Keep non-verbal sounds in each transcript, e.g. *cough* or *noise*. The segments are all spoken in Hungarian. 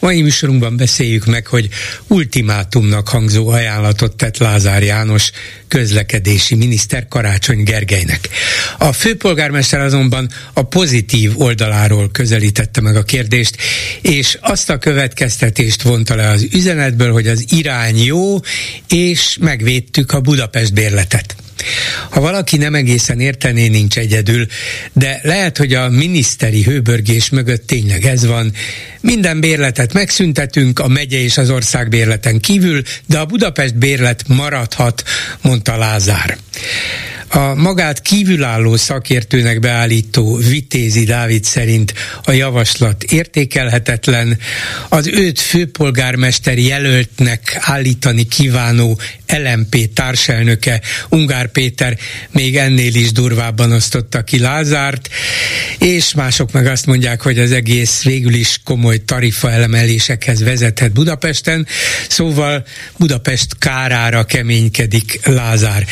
Mai műsorunkban beszéljük meg, hogy ultimátumnak hangzó ajánlatot tett Lázár János közlekedési miniszter Karácsony Gergelynek. A főpolgármester azonban a pozitív oldaláról közelítette meg a kérdést, és azt a következtetést vonta le az üzenetből, hogy az irány jó, és megvédtük a Budapest bérletet. Ha valaki nem egészen értené, nincs egyedül, de lehet, hogy a miniszteri hőbörgés mögött tényleg ez van. Minden bérletet megszüntetünk a megye és az ország bérleten kívül, de a Budapest bérlet maradhat, mondta Lázár. A magát kívülálló szakértőnek beállító Vitézi Dávid szerint a javaslat értékelhetetlen, az őt főpolgármester jelöltnek állítani kívánó LMP társelnöke Ungár Péter még ennél is durvábban osztotta ki Lázárt, és mások meg azt mondják, hogy az egész végül is komoly tarifa elemelésekhez vezethet Budapesten, szóval Budapest kárára keménykedik Lázár.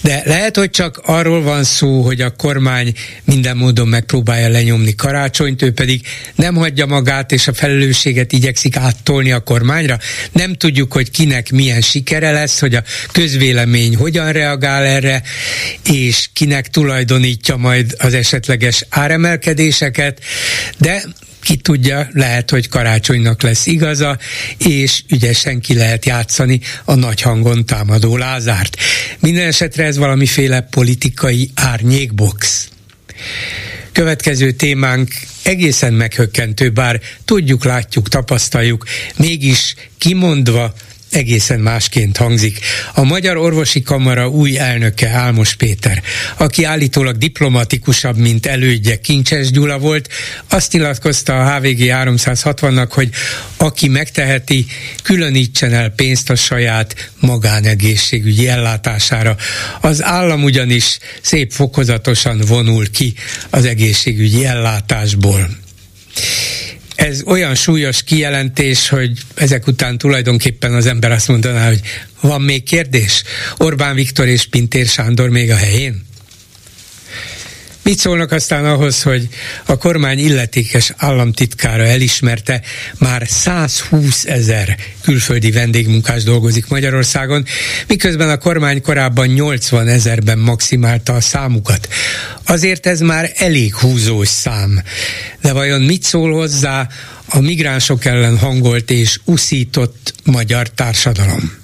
De lehet, hogy csak arról van szó, hogy a kormány minden módon megpróbálja lenyomni karácsonyt, ő pedig nem hagyja magát, és a felelősséget igyekszik áttolni a kormányra. Nem tudjuk, hogy kinek milyen sikere lesz, hogy a közvélemény hogyan reagál erre, és kinek tulajdonítja majd az esetleges áremelkedéseket, de ki tudja, lehet, hogy karácsonynak lesz igaza, és ügyesen ki lehet játszani a nagy hangon támadó Lázárt. Minden esetre ez valamiféle politikai árnyékbox. Következő témánk egészen meghökkentő, bár tudjuk, látjuk, tapasztaljuk, mégis kimondva egészen másként hangzik. A Magyar Orvosi Kamara új elnöke Álmos Péter, aki állítólag diplomatikusabb, mint elődje Kincses Gyula volt, azt nyilatkozta a HVG 360-nak, hogy aki megteheti, különítsen el pénzt a saját magánegészségügyi ellátására. Az állam ugyanis szép fokozatosan vonul ki az egészségügyi ellátásból ez olyan súlyos kijelentés, hogy ezek után tulajdonképpen az ember azt mondaná, hogy van még kérdés? Orbán Viktor és Pintér Sándor még a helyén? Mit szólnak aztán ahhoz, hogy a kormány illetékes államtitkára elismerte, már 120 ezer külföldi vendégmunkás dolgozik Magyarországon, miközben a kormány korábban 80 ezerben maximálta a számukat. Azért ez már elég húzós szám. De vajon mit szól hozzá a migránsok ellen hangolt és uszított magyar társadalom?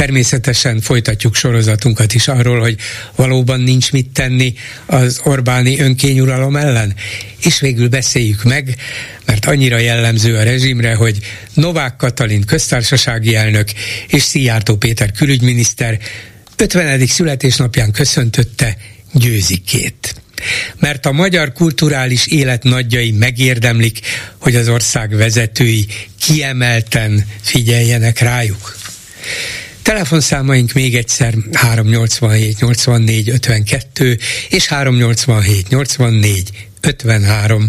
Természetesen folytatjuk sorozatunkat is arról, hogy valóban nincs mit tenni az Orbáni önkényuralom ellen. És végül beszéljük meg, mert annyira jellemző a rezsimre, hogy Novák Katalin köztársasági elnök és Szijjártó Péter külügyminiszter 50. születésnapján köszöntötte győzikét mert a magyar kulturális élet nagyjai megérdemlik, hogy az ország vezetői kiemelten figyeljenek rájuk. Telefonszámaink még egyszer 387 84 52 és 387 84 53.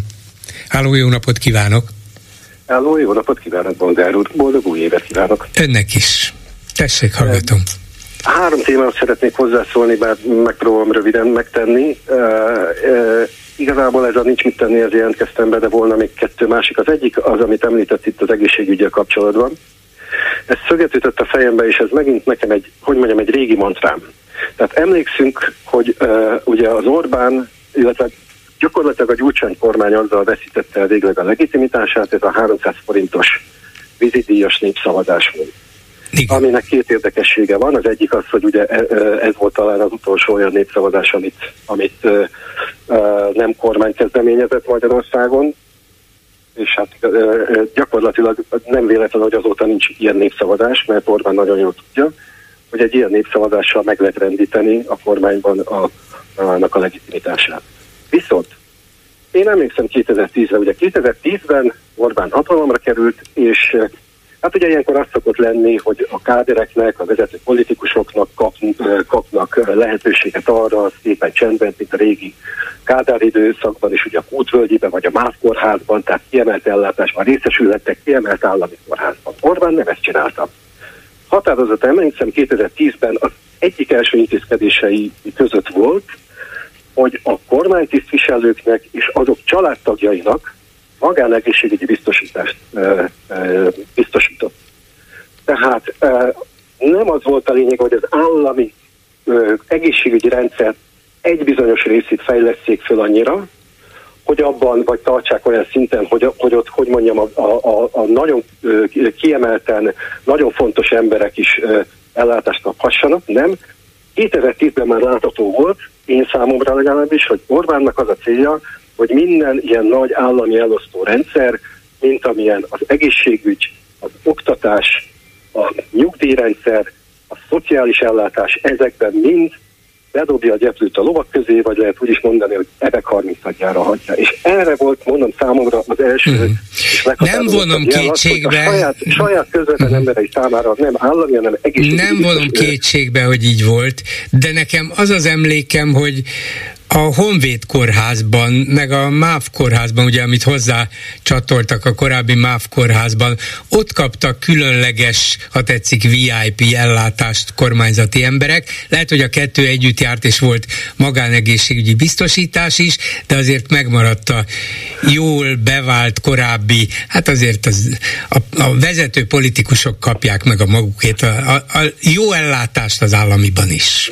Háló, jó napot kívánok! Háló, jó napot kívánok, Bolgár úr! Boldog új évet kívánok! Önnek is! Tessék, hallgatom! Három témát szeretnék hozzászólni, bár megpróbálom röviden megtenni. Uh, uh, igazából ez a nincs mit tenni, ezért jelentkeztem be, de volna még kettő másik. Az egyik az, amit említett itt az egészségügyel kapcsolatban. Ez szöget ütött a fejembe, és ez megint nekem egy, hogy mondjam, egy régi mantrám. Tehát emlékszünk, hogy uh, ugye az Orbán, illetve gyakorlatilag a Gyurcsány kormány azzal veszítette el végleg a legitimitását, ez a 300 forintos vizidíjas népszavazás volt. Igen. Aminek két érdekessége van. Az egyik az, hogy ugye ez volt talán az utolsó olyan népszavazás, amit, amit nem kormány kezdeményezett Magyarországon, és hát gyakorlatilag nem véletlen, hogy azóta nincs ilyen népszavazás, mert Orbán nagyon jól tudja, hogy egy ilyen népszavazással meg lehet rendíteni a kormányban a, annak a legitimitását. Viszont én emlékszem 2010-re, ugye 2010-ben Orbán hatalomra került, és Hát ugye ilyenkor az szokott lenni, hogy a kádereknek, a vezető politikusoknak kap, kapnak lehetőséget arra, szépen csendben, mint a régi Kádár időszakban is, ugye a Kútvölgyiben vagy a MÁV kórházban, tehát kiemelt ellátásban részesülhettek kiemelt állami kórházban. Orbán nem ezt csinálta. Határozat emlékszem 2010-ben az egyik első intézkedései között volt, hogy a kormánytisztviselőknek és azok családtagjainak magánegészségügyi biztosítást biztosított. Tehát nem az volt a lényeg, hogy az állami egészségügyi rendszer egy bizonyos részét fejleszték föl annyira, hogy abban, vagy tartsák olyan szinten, hogy, hogy ott, hogy mondjam, a, a, a nagyon kiemelten, nagyon fontos emberek is ellátást kaphassanak, nem. 2010-ben már látható volt, én számomra legalábbis, hogy Orbánnak az a célja, hogy minden ilyen nagy állami elosztó rendszer, mint amilyen az egészségügy, az oktatás, a nyugdíjrendszer, a szociális ellátás, ezekben mind bedobja a gyeplőt a lovak közé, vagy lehet úgy is mondani, hogy ebek 30 adjára hagyja. És erre volt, mondom számomra az első mm. és Nem vonom kétségbe. Az, saját, saját közvetlen mm. emberei számára nem állami, hanem egészségügyi. Nem vonom kétségbe, hogy így volt, de nekem az az emlékem, hogy a Honvéd kórházban, meg a MÁV kórházban, ugye, amit hozzá csatoltak a korábbi MÁV kórházban, ott kaptak különleges, ha tetszik, VIP ellátást kormányzati emberek. Lehet, hogy a kettő együtt járt, és volt magánegészségügyi biztosítás is, de azért megmaradt a jól bevált korábbi, hát azért az, a, a vezető politikusok kapják meg a magukét, a, a, a jó ellátást az államiban is.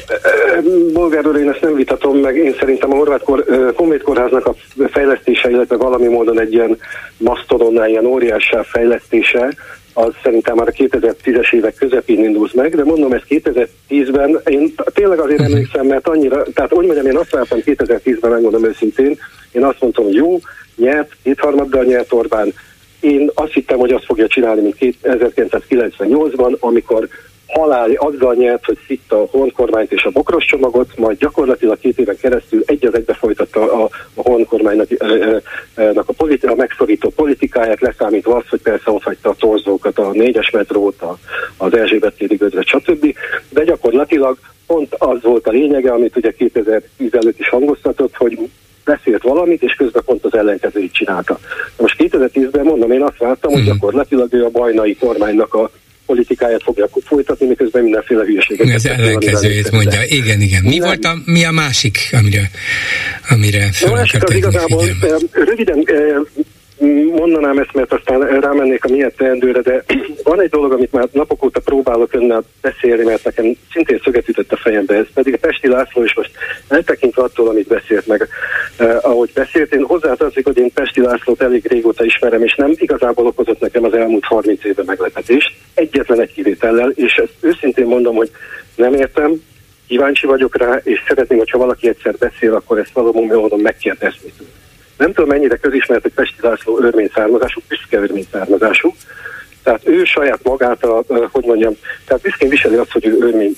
Bolgár én ezt nem vitatom meg, én szerintem a Horváth kor, Honvéd kórháznak a fejlesztése, illetve valami módon egy ilyen masztodonnál, ilyen óriássá fejlesztése, az szerintem már a 2010-es évek közepén indult meg, de mondom, ez 2010-ben, én tényleg azért mhm. emlékszem, mert annyira, tehát úgy mondjam, én azt vártam 2010-ben, megmondom őszintén, én azt mondtam, hogy jó, nyert, kétharmaddal nyert Orbán, én azt hittem, hogy azt fogja csinálni, mint 1998-ban, amikor halál azzal nyert, hogy szitta a honkormányt és a bokros csomagot, majd gyakorlatilag két éven keresztül egy az egybe folytatta a, a honkormánynak a, a, politi- a megszorító politikáját, leszámítva azt, hogy persze ott hagyta a torzókat, a négyes metrót, a, az Erzsébet téri gödre, stb. De gyakorlatilag pont az volt a lényege, amit ugye 2010 előtt is hangoztatott, hogy beszélt valamit, és közben pont az ellenkezőit csinálta. Most 2010-ben mondom, én azt vártam, hogy mhm. gyakorlatilag ő a bajnai kormánynak a politikáját fogja folytatni, miközben mindenféle hülyeséget. Ez ellenkezőjét mondja. Igen, igen. Mi volt a, mi a másik, amire, amire fel a másik az igazából, röviden mondanám ezt, mert aztán rámennék a miért teendőre, de *clears throat* van egy dolog, amit már napok óta próbálok önnel beszélni, mert nekem szintén szöget ütött a fejembe, ez pedig a Pesti László, és most eltekintve attól, amit beszélt meg, eh, ahogy beszélt, én hozzátartozik, hogy én Pesti Lászlót elég régóta ismerem, és nem igazából okozott nekem az elmúlt 30 évben meglepetést, egyetlen egy kivétellel, és ezt őszintén mondom, hogy nem értem, kíváncsi vagyok rá, és szeretném, hogyha valaki egyszer beszél, akkor ezt valóban módon megkérdezni tőle. Nem tudom mennyire közismert, hogy Pesti László örmény származású, büszke örmény származású. Tehát ő saját magát, a, hogy mondjam, tehát büszkén viseli azt, hogy ő örmény,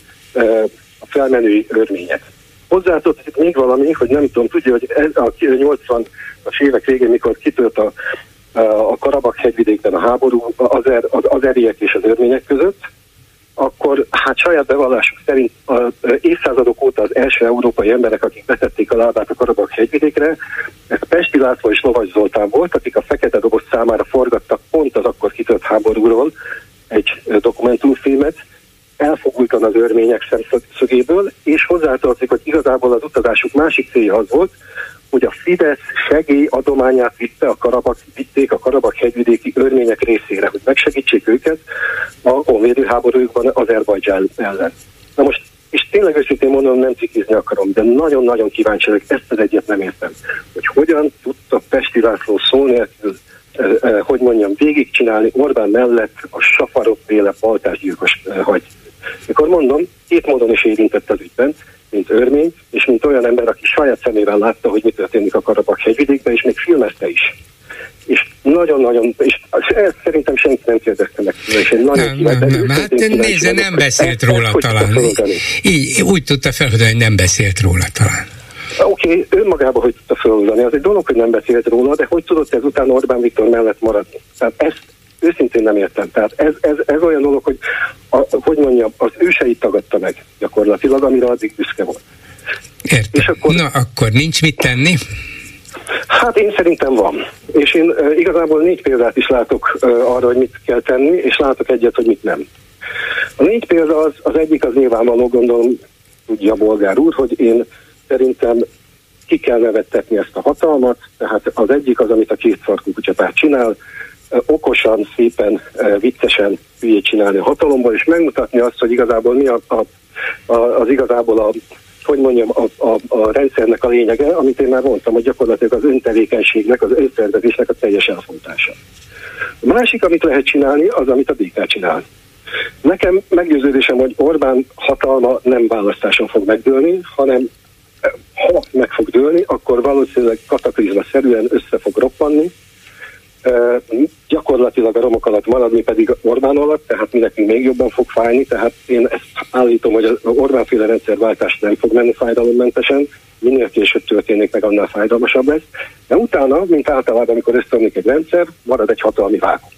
a felmenői örmények. Hozzátartozik még valami, hogy nem tudom, tudja, hogy ez a 80-as évek végén, mikor kitört a, a Karabak hegyvidékben a háború az, er, az, az eriek és az örmények között, akkor hát saját bevallásuk szerint az évszázadok óta az első európai emberek, akik betették a lábát a Karabak hegyvidékre, ez Pesti László és Lovas Zoltán volt, akik a Fekete Doboz számára forgattak pont az akkor kitört háborúról egy dokumentumfilmet, elfogultan az örmények szemszögéből, és hozzátartozik, hogy igazából az utazásuk másik célja az volt, hogy a Fidesz segély adományát vitte a Karabak, vitték a Karabak hegyvidéki örmények részére, hogy megsegítsék őket a honvédő háborújukban Azerbajdzsán ellen. Na most, és tényleg őszintén mondom, nem cikizni akarom, de nagyon-nagyon kíváncsi vagyok, ezt az egyet nem értem, hogy hogyan tudta Pesti László szó nélkül eh, eh, hogy mondjam, végigcsinálni Orbán mellett a Safarov féle baltásgyilkos eh, hagy. Mikor mondom, két módon is érintett az ügyben, mint örmény, és mint olyan ember, aki saját szemével látta, hogy mi történik a Karabak hegyvidékben, és még filmezte is. És nagyon-nagyon, és ezt szerintem senki nem kérdezte meg. És nagyon nem, nem, nem. Hát nézze, nem beszélt róla ezt, talán. Így, úgy tudta fel, hogy nem beszélt róla talán. Oké, okay, önmagában hogy tudta feloldani. Az egy dolog, hogy nem beszélt róla, de hogy tudott ezután Orbán Viktor mellett maradni? Tehát ezt őszintén nem értem. Tehát ez, ez, ez olyan dolog, hogy a, hogy mondjam, az őseit tagadta meg gyakorlatilag, amire addig büszke volt. Értem. És akkor, Na, akkor nincs mit tenni? Hát én szerintem van. És én uh, igazából négy példát is látok uh, arra, hogy mit kell tenni, és látok egyet, hogy mit nem. A négy példa az, az egyik az nyilvánvaló, gondolom, tudja a bolgár úr, hogy én szerintem ki kell nevettetni ezt a hatalmat, tehát az egyik az, amit a két szarkú kutyapárt csinál, okosan, szépen, viccesen hülyét csinálni a hatalomból, és megmutatni azt, hogy igazából mi a, a, az igazából a hogy mondjam, a, a, a rendszernek a lényege, amit én már mondtam, hogy gyakorlatilag az öntevékenységnek, az önszervezésnek a teljes elfontása. A másik, amit lehet csinálni, az, amit a DK csinál. Nekem meggyőződésem, hogy Orbán hatalma nem választáson fog megdőlni, hanem ha meg fog dőlni, akkor valószínűleg kataklizma szerűen össze fog roppanni, gyakorlatilag a romok alatt maradni pedig Orbán alatt, tehát mi még jobban fog fájni, tehát én ezt állítom, hogy az Orbán-féle rendszerváltás nem fog menni fájdalommentesen, minél később történik meg, annál fájdalmasabb lesz, de utána, mint általában, amikor összeomlik egy rendszer, marad egy hatalmi vákum.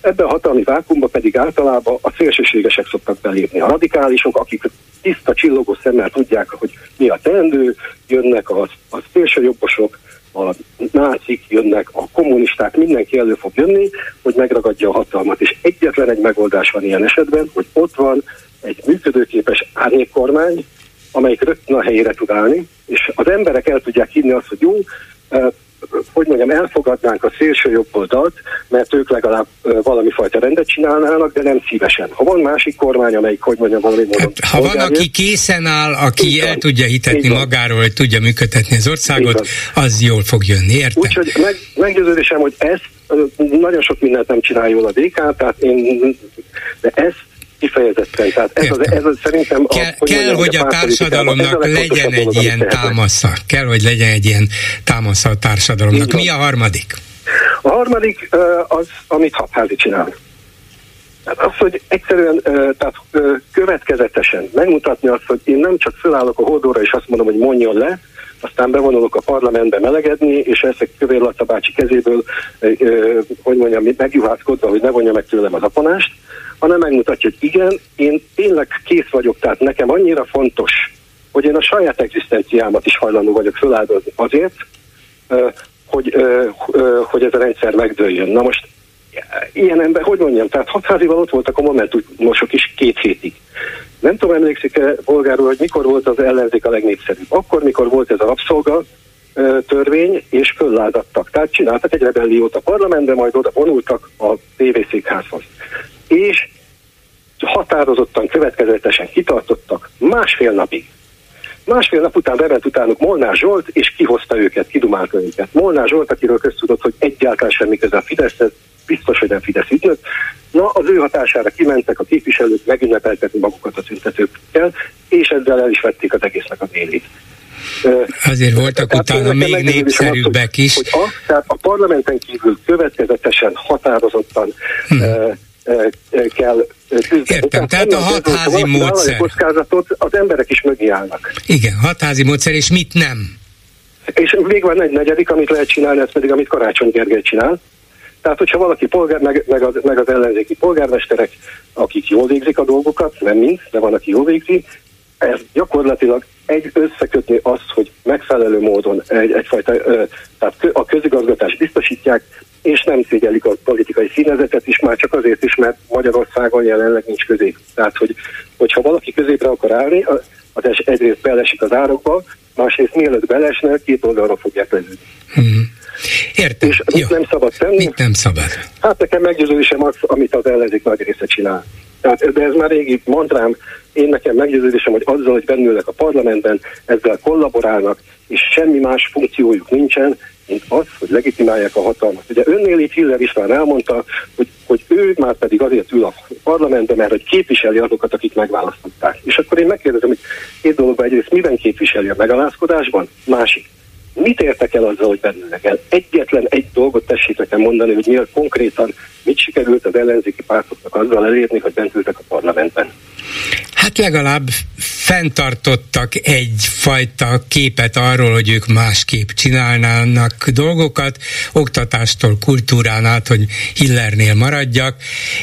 Ebben a hatalmi vákumban pedig általában a szélsőségesek szoktak belépni. A radikálisok, akik tiszta csillogó szemmel tudják, hogy mi a teendő, jönnek a, a szélsőjobbosok, a nácik jönnek, a kommunisták, mindenki elő fog jönni, hogy megragadja a hatalmat. És egyetlen egy megoldás van ilyen esetben, hogy ott van egy működőképes árnyékkormány, amelyik rögtön a helyére tud állni, és az emberek el tudják hinni azt, hogy jó, hogy mondjam, elfogadnánk a szélső jobb oldalt, mert ők legalább valami fajta rendet csinálnának, de nem szívesen. Ha van másik kormány, amelyik, hogy mondjam, valami módon... Hát, ha van, aki készen áll, aki el tudja hitetni magáról, hogy tudja működtetni az országot, az jól fog jönni, értem? Úgyhogy meg, meggyőződésem, hogy ezt nagyon sok mindent nem csinál jól a DK, tehát én, de ezt kifejezetten. Tehát ez, az, ez az, szerintem... Kell, a, hogy, kell, mondjam, hogy a, a társadalomnak legyen egy ilyen támasza. Kell, hogy legyen egy ilyen támasza a társadalomnak. Mi a harmadik? A harmadik az, amit Habházi csinál. Tehát az, hogy egyszerűen, tehát következetesen megmutatni azt, hogy én nem csak fölállok a hódóra és azt mondom, hogy mondjon le, aztán bevonulok a parlamentbe melegedni, és ezek Kövér Laca bácsi kezéből, hogy mondjam, megjuhászkodva, hogy ne vonja meg tőlem az aponást, hanem megmutatja, hogy igen, én tényleg kész vagyok, tehát nekem annyira fontos, hogy én a saját egzisztenciámat is hajlandó vagyok föláldozni azért, hogy, hogy ez a rendszer megdőljön. Na most ilyen ember, hogy mondjam, tehát hatházival ott voltak a momentumosok is két hétig. Nem tudom, emlékszik-e, bolgárul, hogy mikor volt az ellenzék a legnépszerűbb? Akkor, mikor volt ez a rabszolga törvény, és föllázadtak. Tehát csináltak egy rebelliót a parlamentben, majd oda vonultak a tévészékházhoz és határozottan, következetesen kitartottak másfél napig. Másfél nap után bevett utánuk Molnár Zsolt, és kihozta őket, kidumálta őket. Molnár Zsolt, akiről köztudott, hogy egyáltalán semmi köze a Fideszhez, biztos, hogy nem Fidesz ügynök. Na, az ő hatására kimentek a képviselők megünnepeltetni magukat a tüntetőkkel, és ezzel el is vették az egésznek az élét. Azért voltak tehát utána még népszerűbbek is. Hogy az, tehát a parlamenten kívül következetesen, határozottan hm kell küzdeni. Értem, tehát, tehát a hatházi módszer. kockázatot az emberek is mögé állnak. Igen, hatházi módszer, és mit nem? És még van egy negyedik, amit lehet csinálni, ez pedig amit Karácsony Gergely csinál. Tehát, hogyha valaki polgár, meg, meg, az, meg az ellenzéki polgármesterek, akik jól végzik a dolgokat, nem mind, de van, aki jól végzi, ez gyakorlatilag egy összekötni azt, hogy megfelelő módon egy, egyfajta, tehát a közigazgatást biztosítják, és nem szégyelik a politikai színezetet is, már csak azért is, mert Magyarországon jelenleg nincs közép. Tehát, hogy, hogyha valaki középre akar állni, az egyrészt belesik az árokba, másrészt mielőtt belesne, két oldalra fogják leződni. Hmm. Értem. És mit nem szabad tenni? Mit nem szabad? Hát nekem meggyőződésem az, amit az ellenzék nagy része csinál. Tehát, de ez már régi mantrám, én nekem meggyőződésem, hogy azzal, hogy bennülnek a parlamentben, ezzel kollaborálnak, és semmi más funkciójuk nincsen, mint az, hogy legitimálják a hatalmat. Ugye önnél itt Hiller István elmondta, hogy, hogy ő már pedig azért ül a parlamentben, mert hogy képviseli azokat, akik megválasztották. És akkor én megkérdezem, hogy két dologban egyrészt miben képviseli a megalázkodásban, másik. Mit értek el azzal, hogy bennülnek el? Egyetlen egy dolgot tessék nekem mondani, hogy miért konkrétan mit sikerült az ellenzéki pártoknak azzal elérni, hogy bent ültek a parlamentben. Hát legalább fenntartottak egyfajta képet arról, hogy ők másképp csinálnának dolgokat, oktatástól, kultúrán át, hogy Hillernél maradjak,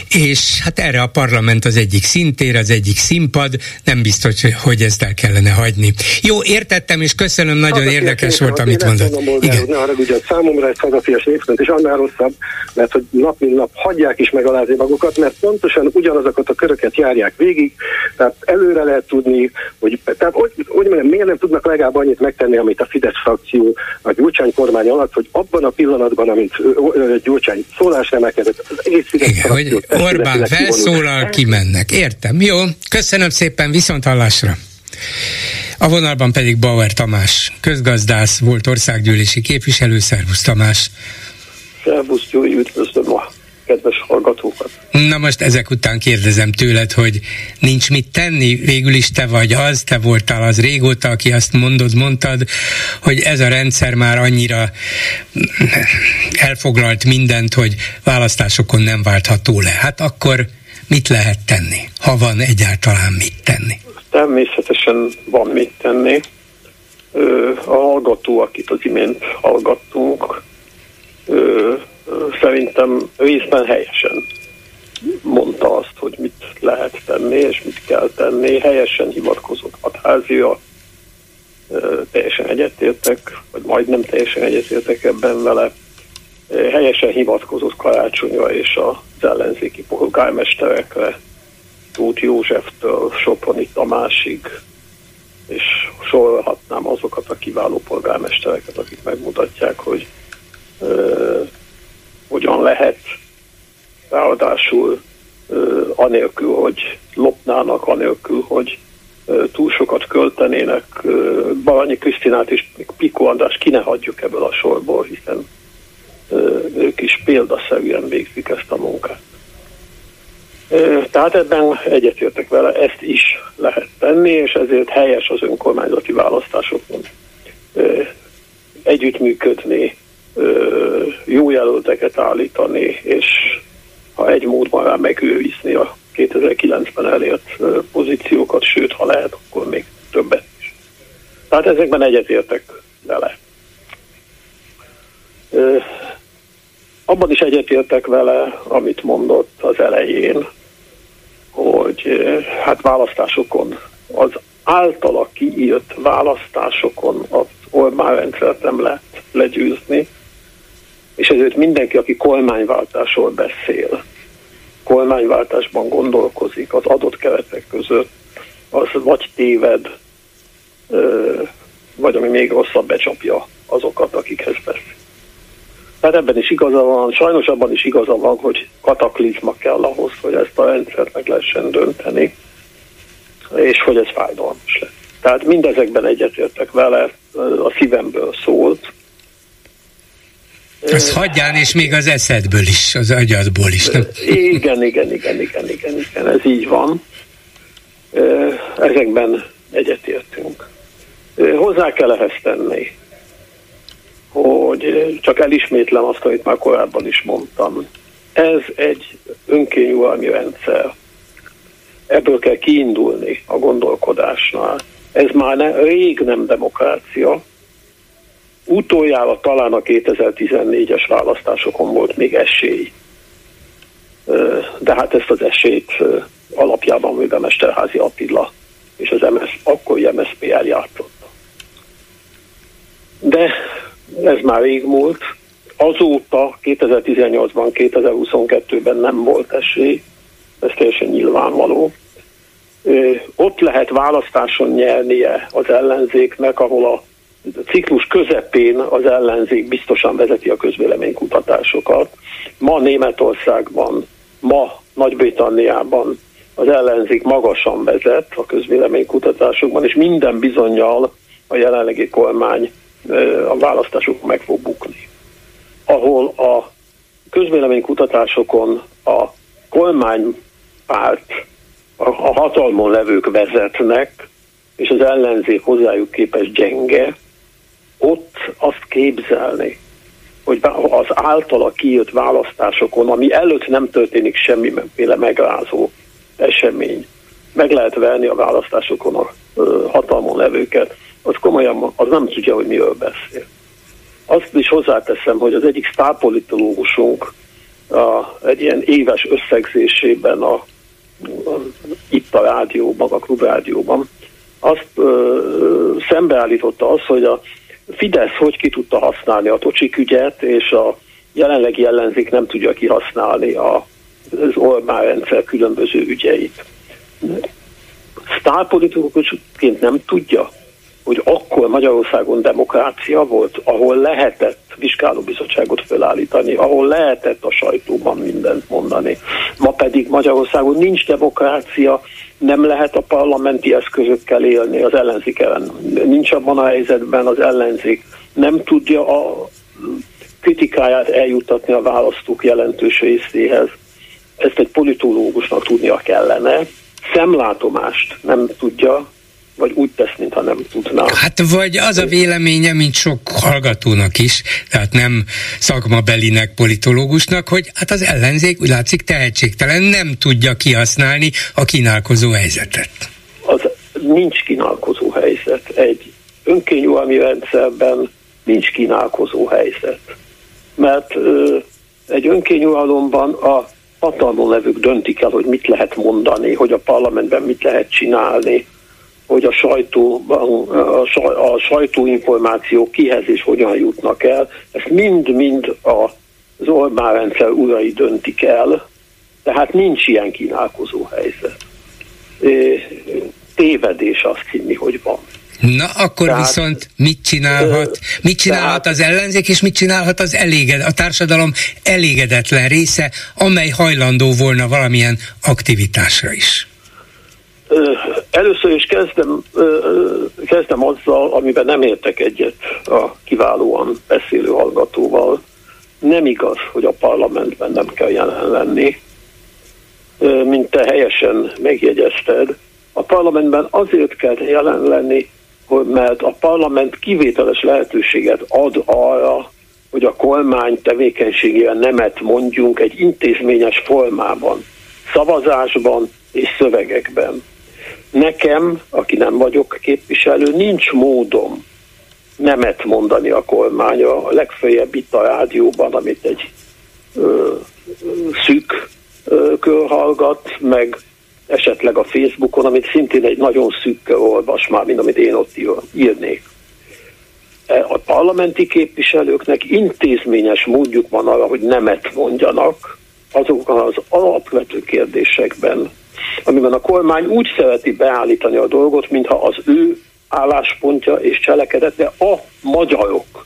és hát erre a parlament az egyik szintér, az egyik színpad, nem biztos, hogy ezt el kellene hagyni. Jó, értettem, és köszönöm, nagyon az érdekes volt, amit mondott. Mondom, Igen. Ne haragudj, számomra egy hazafias népszint, és annál rosszabb, mert hogy nap mint nap hagyják is megalázni magukat, mert pontosan ugyanazokat a köröket járják végig, tehát előre lehet tudni, hogy tehát hogy, hogy mondjam, miért nem tudnak legalább annyit megtenni, amit a Fidesz frakció a Gyurcsány kormány alatt, hogy abban a pillanatban, amit Gyurcsány szólás emelkedett, az egész Fidesz Igen, hogy Orbán felszólal, kimennek. Értem. Jó, köszönöm szépen, viszont hallásra. A vonalban pedig Bauer Tamás, közgazdász, volt országgyűlési képviselő, szervusz Tamás. Szervusz Gyuri, üdvözlöm a kedves hallgatókat. Na most ezek után kérdezem tőled, hogy nincs mit tenni, végül is te vagy az, te voltál az régóta, aki azt mondod, mondtad, hogy ez a rendszer már annyira elfoglalt mindent, hogy választásokon nem váltható le. Hát akkor mit lehet tenni, ha van egyáltalán mit tenni? Természetesen van mit tenni. A hallgató, akit az imént hallgattunk, szerintem részben helyesen mondta azt, hogy mit lehet tenni és mit kell tenni. Helyesen hivatkozott Hatházia, teljesen egyetértek, vagy majdnem teljesen egyetértek ebben vele. Helyesen hivatkozott Karácsonyra és az ellenzéki polgármesterekre, Tóth Józseftől Soproni Tamásig, és sorolhatnám azokat a kiváló polgármestereket, akik megmutatják, hogy hogyan lehet, ráadásul anélkül, hogy lopnának, anélkül, hogy túl sokat költenének. Balanyi Krisztinát és Piko András ki ne hagyjuk ebből a sorból, hiszen ők is példaszerűen végzik ezt a munkát. Tehát ebben egyetértek vele, ezt is lehet tenni, és ezért helyes az önkormányzati választásokon együttműködni jó jelölteket állítani, és ha egy módban rá megőrizni a 2009-ben elért pozíciókat, sőt, ha lehet, akkor még többet is. Tehát ezekben egyetértek vele. Abban is egyetértek vele, amit mondott az elején, hogy hát választásokon, az általa kiírt választásokon az Orbán rendszert nem lehet legyőzni, és ezért mindenki, aki kormányváltásról beszél, kormányváltásban gondolkozik az adott keretek között, az vagy téved, vagy ami még rosszabb becsapja azokat, akikhez beszél. Tehát ebben is igaza van, sajnos abban is igaza van, hogy kataklizma kell ahhoz, hogy ezt a rendszert meg lehessen dönteni, és hogy ez fájdalmas lesz. Tehát mindezekben egyetértek vele, a szívemből szólt, az hagyján, és még az eszedből is, az agyadból is. Nem? Igen, igen, igen, igen, igen, igen, ez így van. Ezekben egyetértünk. Hozzá kell ehhez tenni, hogy csak elismétlem azt, amit már korábban is mondtam. Ez egy önkényuralmi rendszer. Ebből kell kiindulni a gondolkodásnál. Ez már ne, rég nem demokrácia, Utoljára talán a 2014-es választásokon volt még esély. De hát ezt az esélyt alapjában a Mesterházi Attila és az MS, akkori MSZP eljátszotta. De ez már rég múlt. Azóta 2018-ban, 2022-ben nem volt esély, ez teljesen nyilvánvaló. Ott lehet választáson nyernie az ellenzéknek, ahol a ciklus közepén az ellenzék biztosan vezeti a közvéleménykutatásokat. Ma Németországban, ma Nagy-Britanniában az ellenzék magasan vezet a közvéleménykutatásokban, és minden bizonyal a jelenlegi kormány a választások meg fog bukni. Ahol a közvéleménykutatásokon a kormánypárt, a hatalmon levők vezetnek, és az ellenzék hozzájuk képes gyenge, ott azt képzelni, hogy az általa kijött választásokon, ami előtt nem történik semmiféle megrázó esemény, meg lehet verni a választásokon a hatalmon levőket, az komolyan az nem tudja, hogy miről beszél. Azt is hozzáteszem, hogy az egyik sztárpolitológusunk a, egy ilyen éves összegzésében a, a, itt a rádióban, a klubrádióban, azt ö, szembeállította az, hogy a Fidesz hogy ki tudta használni a tocsik ügyet, és a jelenlegi ellenzék nem tudja kihasználni a, az Orbán rendszer különböző ügyeit. Sztárpolitikusként nem tudja, hogy akkor Magyarországon demokrácia volt, ahol lehetett vizsgálóbizottságot felállítani, ahol lehetett a sajtóban mindent mondani. Ma pedig Magyarországon nincs demokrácia, nem lehet a parlamenti eszközökkel élni az ellenzék ellen. Nincs abban a helyzetben az ellenzék. Nem tudja a kritikáját eljutatni a választók jelentős részéhez. Ezt egy politológusnak tudnia kellene. Szemlátomást nem tudja, vagy úgy tesz, mintha nem tudná. Hát vagy az a véleménye, mint sok hallgatónak is, tehát nem szakmabelinek, politológusnak, hogy hát az ellenzék úgy látszik tehetségtelen, nem tudja kihasználni a kínálkozó helyzetet. Az nincs kínálkozó helyzet. Egy önkényúalmi rendszerben nincs kínálkozó helyzet. Mert ö, egy önkényuralomban a hatalmon levők döntik el, hogy mit lehet mondani, hogy a parlamentben mit lehet csinálni, hogy a, sajtó, a, a sajtóinformációk kihez és hogyan jutnak el. Ezt mind-mind az Orbán rendszer urai döntik el, tehát nincs ilyen kínálkozó helyzet. Tévedés azt hinni, hogy van. Na, akkor tehát, viszont mit csinálhat? Mit csinálhat tehát, az ellenzék, és mit csinálhat az eléged, a társadalom elégedetlen része, amely hajlandó volna valamilyen aktivitásra is? Először is kezdem, kezdem azzal, amiben nem értek egyet a kiválóan beszélő hallgatóval. Nem igaz, hogy a parlamentben nem kell jelen lenni, mint te helyesen megjegyezted. A parlamentben azért kell jelen lenni, mert a parlament kivételes lehetőséget ad arra, hogy a kormány tevékenységére nemet mondjunk egy intézményes formában, szavazásban és szövegekben. Nekem, aki nem vagyok képviselő, nincs módom nemet mondani a kormánya, a legfeljebb itt a rádióban, amit egy ö, szűk ö, kör hallgat, meg esetleg a Facebookon, amit szintén egy nagyon szűk kör olvas már, mint amit én ott írnék. E, a parlamenti képviselőknek intézményes módjuk van arra, hogy nemet mondjanak azokban az alapvető kérdésekben, amiben a kormány úgy szereti beállítani a dolgot, mintha az ő álláspontja és cselekedete a magyarok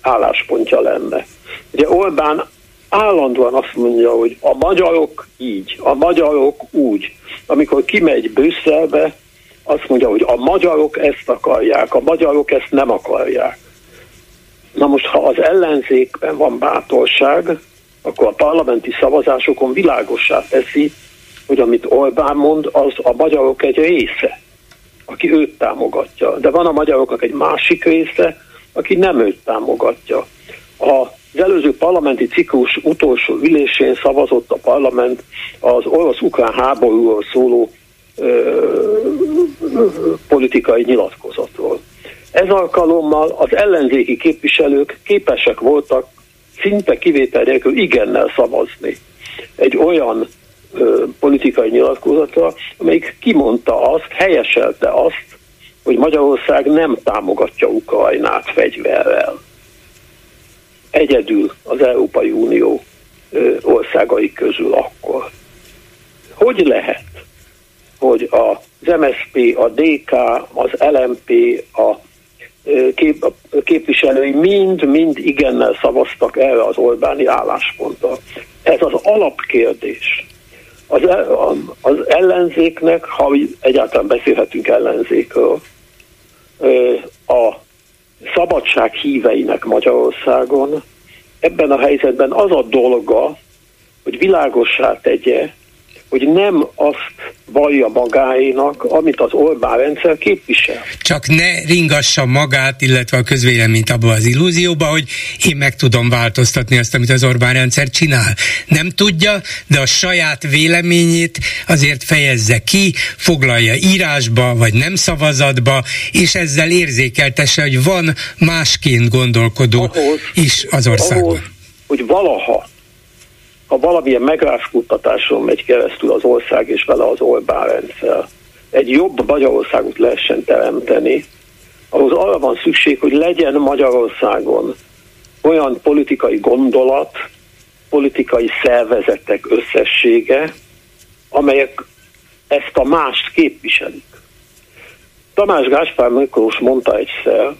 álláspontja lenne. Ugye Orbán állandóan azt mondja, hogy a magyarok így, a magyarok úgy. Amikor kimegy Brüsszelbe, azt mondja, hogy a magyarok ezt akarják, a magyarok ezt nem akarják. Na most, ha az ellenzékben van bátorság, akkor a parlamenti szavazásokon világossá teszi, hogy amit Orbán mond, az a magyarok egy része, aki őt támogatja. De van a magyaroknak egy másik része, aki nem őt támogatja. Az előző parlamenti ciklus utolsó ülésén szavazott a parlament az orosz-ukrán háborúról szóló ö, politikai nyilatkozatról. Ez alkalommal az ellenzéki képviselők képesek voltak szinte kivétel nélkül igennel szavazni egy olyan politikai nyilatkozata, amelyik kimondta azt, helyeselte azt, hogy Magyarország nem támogatja Ukrajnát fegyverrel. Egyedül az Európai Unió országai közül akkor. Hogy lehet, hogy az MSP, a DK, az LMP, a kép, képviselői mind-mind igennel szavaztak erre az Orbáni álláspontra. Ez az alapkérdés az, az ellenzéknek, ha egyáltalán beszélhetünk ellenzékről, a szabadság híveinek Magyarországon ebben a helyzetben az a dolga, hogy világossá tegye, hogy nem azt vallja magáénak, amit az Orbán rendszer képvisel. Csak ne ringassa magát, illetve a közvéleményt abba az illúzióba, hogy én meg tudom változtatni azt, amit az Orbán rendszer csinál. Nem tudja, de a saját véleményét azért fejezze ki, foglalja írásba, vagy nem szavazatba, és ezzel érzékeltesse, hogy van másként gondolkodó ahhoz, is az országban. Ahhoz, hogy valaha ha valamilyen megrázkutatáson megy keresztül az ország és vele az Orbán rendszer, egy jobb Magyarországot lehessen teremteni, ahhoz arra van szükség, hogy legyen Magyarországon olyan politikai gondolat, politikai szervezetek összessége, amelyek ezt a mást képviselik. Tamás Gáspár Miklós mondta egyszer,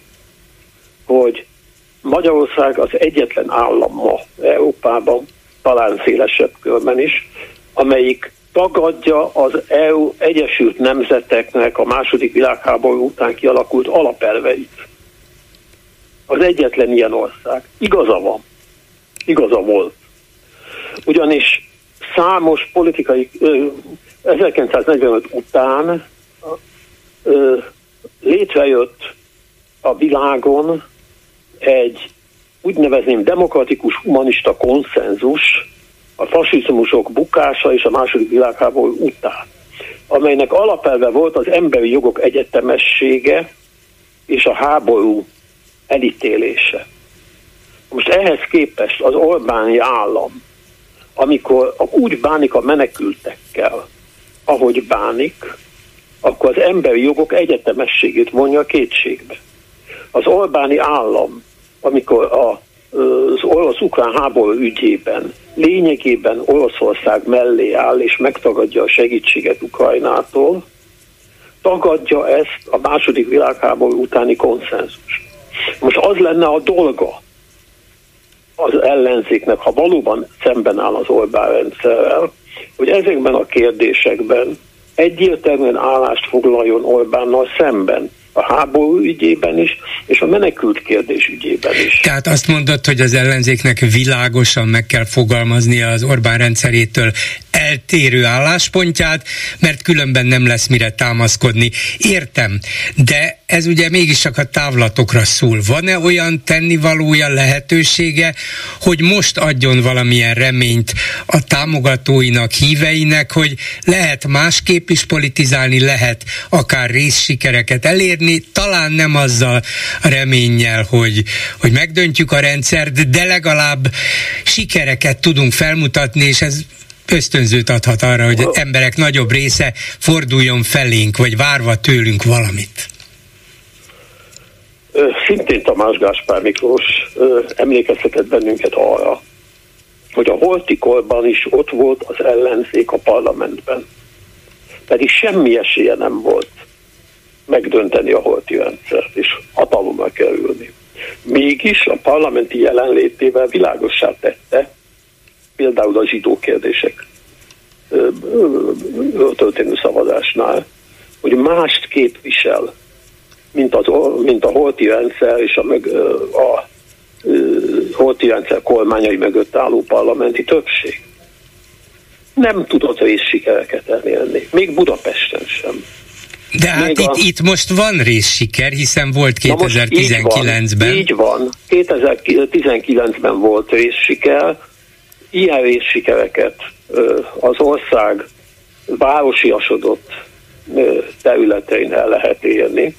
hogy Magyarország az egyetlen állam ma Európában, talán szélesebb körben is, amelyik tagadja az EU Egyesült Nemzeteknek a második világháború után kialakult alapelveit. Az egyetlen ilyen ország. Igaza van. Igaza volt. Ugyanis számos politikai 1945 után létrejött a világon egy úgy nevezném demokratikus humanista konszenzus a fasizmusok bukása és a második világháború után, amelynek alapelve volt az emberi jogok egyetemessége és a háború elítélése. Most ehhez képest az Orbáni állam, amikor úgy bánik a menekültekkel, ahogy bánik, akkor az emberi jogok egyetemességét vonja kétségbe. Az Orbáni állam amikor a, az orosz-ukrán háború ügyében lényegében Oroszország mellé áll és megtagadja a segítséget Ukrajnától, tagadja ezt a második világháború utáni konszenzus. Most az lenne a dolga az ellenzéknek, ha valóban szemben áll az Orbán rendszerrel, hogy ezekben a kérdésekben egyértelműen állást foglaljon Orbánnal szemben a háború ügyében is, és a menekült kérdés ügyében is. Tehát azt mondod, hogy az ellenzéknek világosan meg kell fogalmaznia az Orbán rendszerétől eltérő álláspontját, mert különben nem lesz mire támaszkodni. Értem, de ez ugye mégis csak a távlatokra szól. Van-e olyan tennivalója lehetősége, hogy most adjon valamilyen reményt a támogatóinak, híveinek, hogy lehet másképp is politizálni, lehet akár részsikereket elérni, talán nem azzal a reménnyel, hogy, hogy megdöntjük a rendszert, de legalább sikereket tudunk felmutatni, és ez ösztönzőt adhat arra, hogy emberek nagyobb része forduljon felénk, vagy várva tőlünk valamit. Szintén Tamás Gáspár Miklós emlékeztetett bennünket arra, hogy a holti korban is ott volt az ellenzék a parlamentben. Pedig semmi esélye nem volt megdönteni a holti rendszert és hatalomra kerülni. Mégis a parlamenti jelenlétével világossá tette, például a zsidó kérdések történő szavazásnál, hogy mást képvisel, mint, az, mint a holti rendszer és a, meg, a, holti rendszer kormányai mögött álló parlamenti többség. Nem tudott részsikereket elérni, még Budapesten sem. De hát itt, a... itt most van részsiker, hiszen volt 2019-ben. Így van, így van. 2019-ben volt részsiker, ilyen részsikereket az ország városiasodott területein el lehet érni.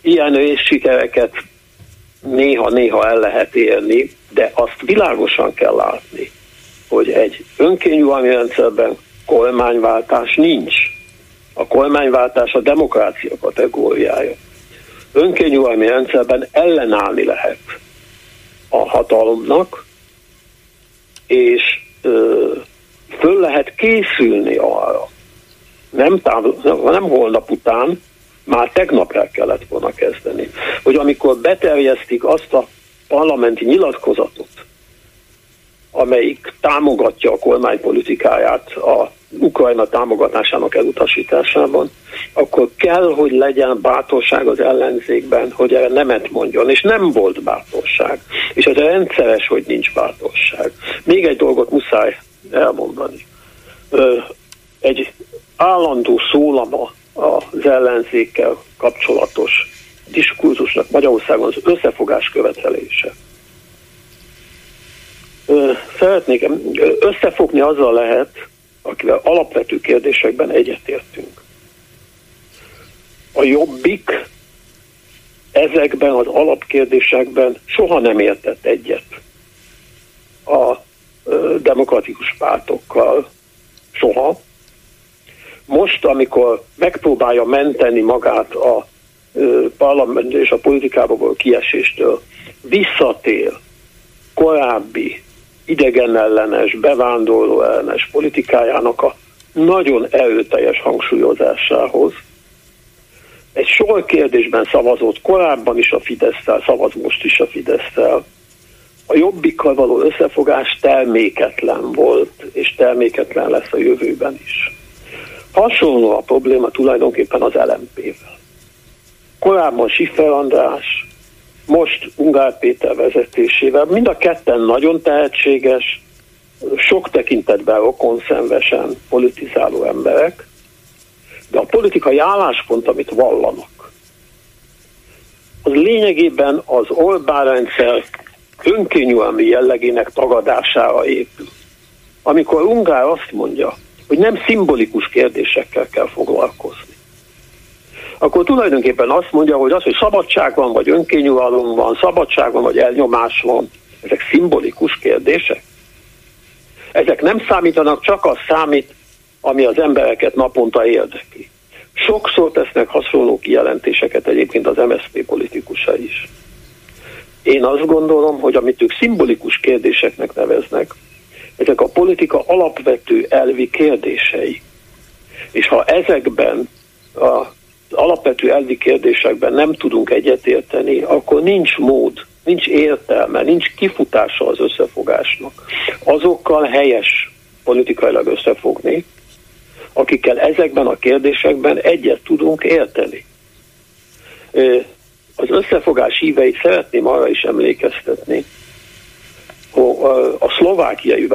Ilyen részsikereket néha-néha el lehet érni, de azt világosan kell látni, hogy egy önkényúalmi rendszerben kormányváltás nincs. A kormányváltás a demokrácia kategóriája. Önkényúalmi rendszerben ellenállni lehet a hatalomnak, és ö, föl lehet készülni arra. Nem, táv, nem holnap után, már tegnap el kellett volna kezdeni. Hogy amikor beterjesztik azt a parlamenti nyilatkozatot, amelyik támogatja a kormány politikáját a Ukrajna támogatásának elutasításában, akkor kell, hogy legyen bátorság az ellenzékben, hogy erre nemet mondjon, és nem volt bátorság. És ez rendszeres, hogy nincs bátorság. Még egy dolgot muszáj elmondani. egy állandó szólama az ellenzékkel kapcsolatos diskurzusnak Magyarországon az összefogás követelése. Szeretnék összefogni azzal lehet, akivel alapvető kérdésekben egyetértünk. A jobbik ezekben az alapkérdésekben soha nem értett egyet a demokratikus pártokkal, soha. Most, amikor megpróbálja menteni magát a parlament és a politikából kieséstől, visszatér korábbi idegenellenes, bevándorló ellenes politikájának a nagyon erőteljes hangsúlyozásához. Egy sor kérdésben szavazott korábban is a Fidesz-tel, szavaz most is a Fidesz-tel. A jobbikkal való összefogás terméketlen volt, és terméketlen lesz a jövőben is. Hasonló a probléma tulajdonképpen az LMP-vel. Korábban Siffer András, most Ungár Péter vezetésével. Mind a ketten nagyon tehetséges, sok tekintetben rokonszenvesen politizáló emberek, de a politikai álláspont, amit vallanak, az lényegében az Orbán rendszer önkényúalmi jellegének tagadására épül. Amikor Ungár azt mondja, hogy nem szimbolikus kérdésekkel kell foglalkozni, akkor tulajdonképpen azt mondja, hogy az, hogy szabadság van, vagy önkényuralom van, szabadság van, vagy elnyomás van, ezek szimbolikus kérdések. Ezek nem számítanak, csak az számít, ami az embereket naponta érdekli. Sokszor tesznek hasonló kijelentéseket egyébként az MSZP politikusa is. Én azt gondolom, hogy amit ők szimbolikus kérdéseknek neveznek, ezek a politika alapvető elvi kérdései. És ha ezekben a alapvető elvi kérdésekben nem tudunk egyetérteni, akkor nincs mód, nincs értelme, nincs kifutása az összefogásnak. Azokkal helyes politikailag összefogni, akikkel ezekben a kérdésekben egyet tudunk érteni. Az összefogás híveit szeretném arra is emlékeztetni, a szlovákiai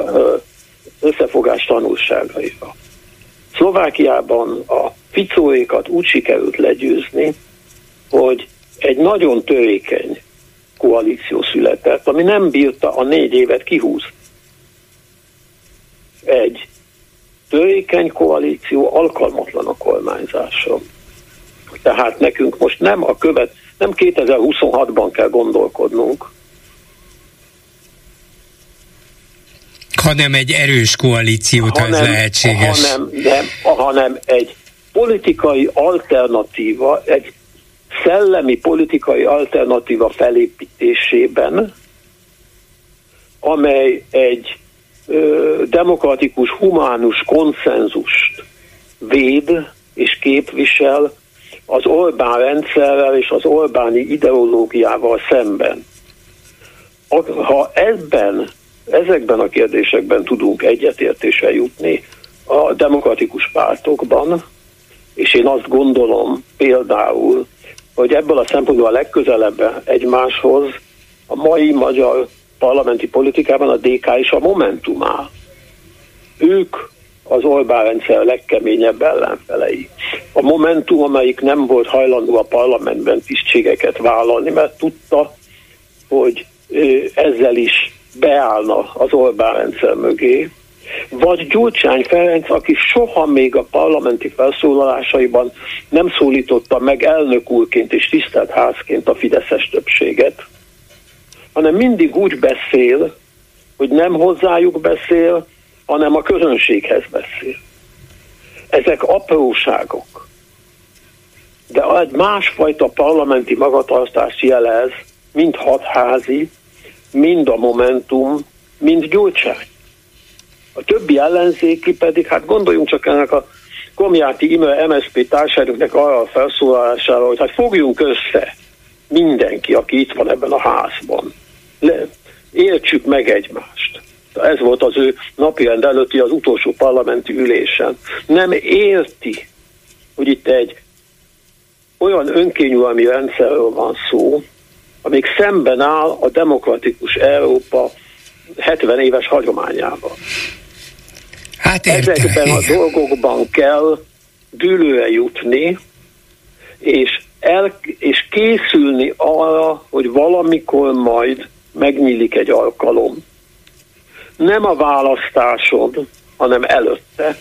összefogás tanulságaira. Szlovákiában a Ficóékat úgy sikerült legyőzni, hogy egy nagyon törékeny koalíció született, ami nem bírta a négy évet kihúzni. Egy törékeny koalíció alkalmatlan a kormányzásra. Tehát nekünk most nem a követ, nem 2026-ban kell gondolkodnunk, hanem egy erős koalíciót, hanem, ez lehetséges. Hanem, nem, hanem egy politikai alternatíva, egy szellemi politikai alternatíva felépítésében, amely egy ö, demokratikus, humánus konszenzust véd és képvisel az Orbán rendszerrel és az Orbáni ideológiával szemben. Ha ebben, ezekben a kérdésekben tudunk egyetértésre jutni a demokratikus pártokban, és én azt gondolom például, hogy ebből a szempontból a legközelebb egymáshoz a mai magyar parlamenti politikában a DK és a Momentum áll. Ők az Orbán rendszer legkeményebb ellenfelei. A Momentum, amelyik nem volt hajlandó a parlamentben tisztségeket vállalni, mert tudta, hogy ezzel is beállna az Orbán rendszer mögé, vagy Gyurcsány Ferenc, aki soha még a parlamenti felszólalásaiban nem szólította meg elnök úrként és tisztelt házként a fideszes többséget, hanem mindig úgy beszél, hogy nem hozzájuk beszél, hanem a közönséghez beszél. Ezek apróságok. De egy másfajta parlamenti magatartást jelez, mind hatházi, mind a Momentum, mind Gyurcsány. A többi ellenzéki pedig, hát gondoljunk csak ennek a Komjáti Imre MSZP társadalmaknak arra a felszólalására, hogy hát fogjunk össze mindenki, aki itt van ebben a házban. Le, értsük meg egymást. Ez volt az ő napirend előtti az utolsó parlamenti ülésen. Nem érti, hogy itt egy olyan önkényúalmi rendszerről van szó, amik szemben áll a demokratikus Európa 70 éves hagyományával. Hát érte, Ezekben igen. a dolgokban kell dűlőre jutni, és, el, és készülni arra, hogy valamikor majd megnyílik egy alkalom. Nem a választáson, hanem előtte.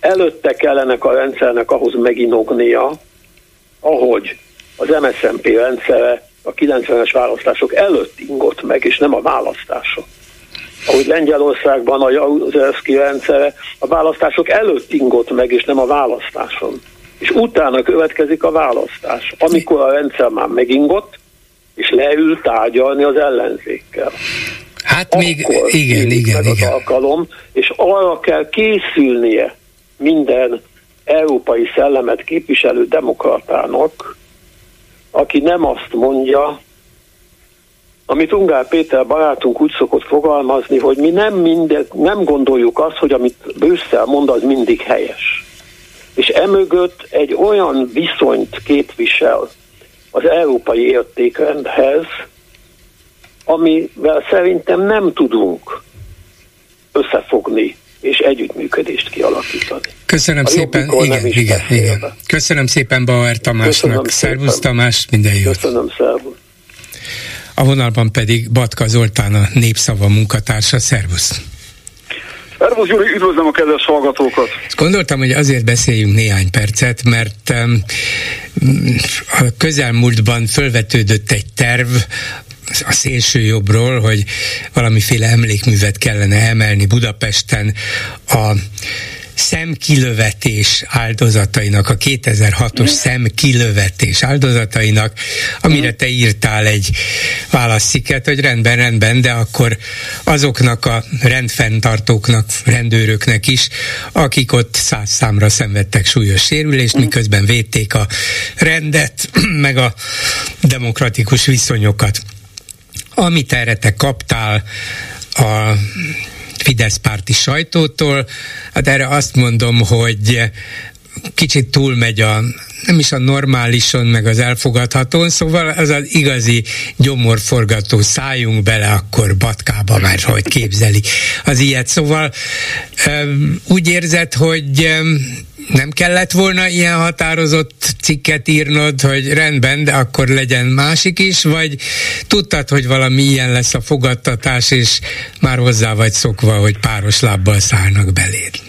Előtte kellene a rendszernek ahhoz meginognia, ahogy az MSZNP rendszere a 90-es választások előtt ingott meg, és nem a választáson. Ahogy Lengyelországban a Jaruzelszki rendszere a választások előtt ingott meg, és nem a választáson. És utána következik a választás, amikor a rendszer már megingott, és leül tárgyalni az ellenzékkel. Hát még, Akkor igen, nyílik igen, meg az igen. alkalom, és arra kell készülnie minden európai szellemet képviselő demokratának, aki nem azt mondja, amit Ungár Péter barátunk úgy szokott fogalmazni, hogy mi nem, mindet, nem gondoljuk azt, hogy amit Brüsszel mond, az mindig helyes. És emögött egy olyan viszonyt képvisel az európai értékrendhez, amivel szerintem nem tudunk összefogni és együttműködést kialakítani. Köszönöm A szépen, igen, igen, igen. Köszönöm szépen Bauer Tamásnak. Köszönöm Szervusz szépen. Tamás, minden jót. Köszönöm, szervusz. A vonalban pedig Batka Zoltán, a Népszava munkatársa. Szervusz! Szervusz Gyuri, üdvözlöm a kedves hallgatókat! Gondoltam, hogy azért beszéljünk néhány percet, mert a közelmúltban fölvetődött egy terv a szélső jobbról, hogy valamiféle emlékművet kellene emelni Budapesten a szemkilövetés áldozatainak, a 2006-os szemkilövetés áldozatainak, amire te írtál egy válasziket, hogy rendben, rendben, de akkor azoknak a rendfenntartóknak, rendőröknek is, akik ott száz számra szenvedtek súlyos sérülést, miközben védték a rendet, *clears throat* meg a demokratikus viszonyokat. Amit erre te kaptál a Fidesz párti sajtótól, hát erre azt mondom, hogy kicsit túlmegy a nem is a normálison, meg az elfogadhatón, szóval az az igazi gyomorforgató, szálljunk bele akkor batkába, mert hogy képzeli az ilyet. Szóval úgy érzed, hogy nem kellett volna ilyen határozott cikket írnod, hogy rendben, de akkor legyen másik is, vagy tudtad, hogy valami ilyen lesz a fogadtatás, és már hozzá vagy szokva, hogy páros lábbal szállnak beléd?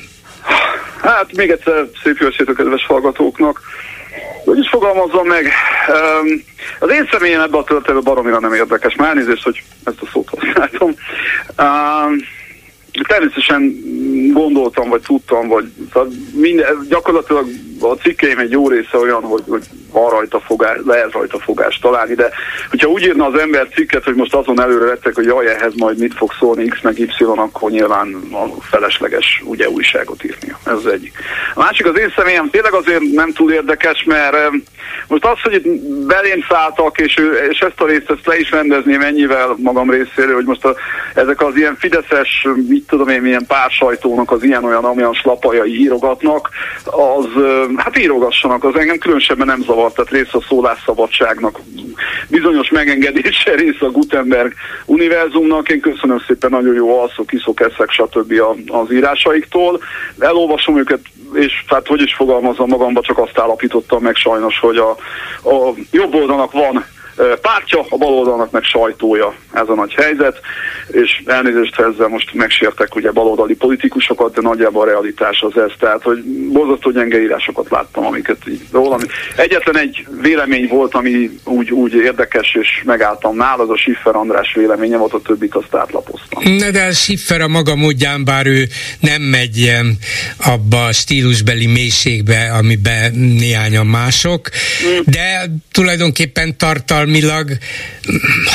Hát még egyszer szép jó estét a kedves hallgatóknak. Hogy is fogalmazzam meg, um, az én személyem ebben a történetben baromira nem érdekes. Már elnézést, hogy ezt a szót használtam. Um, természetesen gondoltam, vagy tudtam, vagy tehát minden, gyakorlatilag a cikkeim egy jó része olyan, hogy, hogy van rajta fogás, lehet rajta fogást találni, de hogyha úgy írna az ember cikket, hogy most azon előre lettek, hogy jaj, ehhez majd mit fog szólni X meg Y, akkor nyilván a felesleges ugye újságot írnia. Ez az egyik. A másik az én személyem tényleg azért nem túl érdekes, mert most az, hogy itt belém szálltak, és, és ezt a részt ezt le is rendezném ennyivel magam részéről, hogy most a, ezek az ilyen fideszes, mit tudom én, milyen pársajtónak az ilyen-olyan, amilyen slapajai írogatnak, az hát írogassanak, az engem különösebben nem zavart, tehát rész a szólásszabadságnak, bizonyos megengedése rész a Gutenberg univerzumnak, én köszönöm szépen, nagyon jó alszok, iszok, eszek, stb. az írásaiktól, elolvasom őket, és hát hogy is fogalmazom magamba, csak azt állapítottam meg sajnos, hogy a, a jobb oldalnak van pártja, a bal oldalnak meg sajtója ez a nagy helyzet, és elnézést, ha ezzel most megsértek ugye baloldali politikusokat, de nagyjából a realitás az ez, tehát hogy borzasztó gyenge írásokat láttam, amiket így rólam. Egyetlen egy vélemény volt, ami úgy, úgy érdekes, és megálltam nála, az a Schiffer András véleménye volt, a többit azt átlapoztam. Na de a Schiffer a maga módján, bár ő nem megy em, abba a stílusbeli mélységbe, amiben néhányan mások, de tulajdonképpen tartalmilag,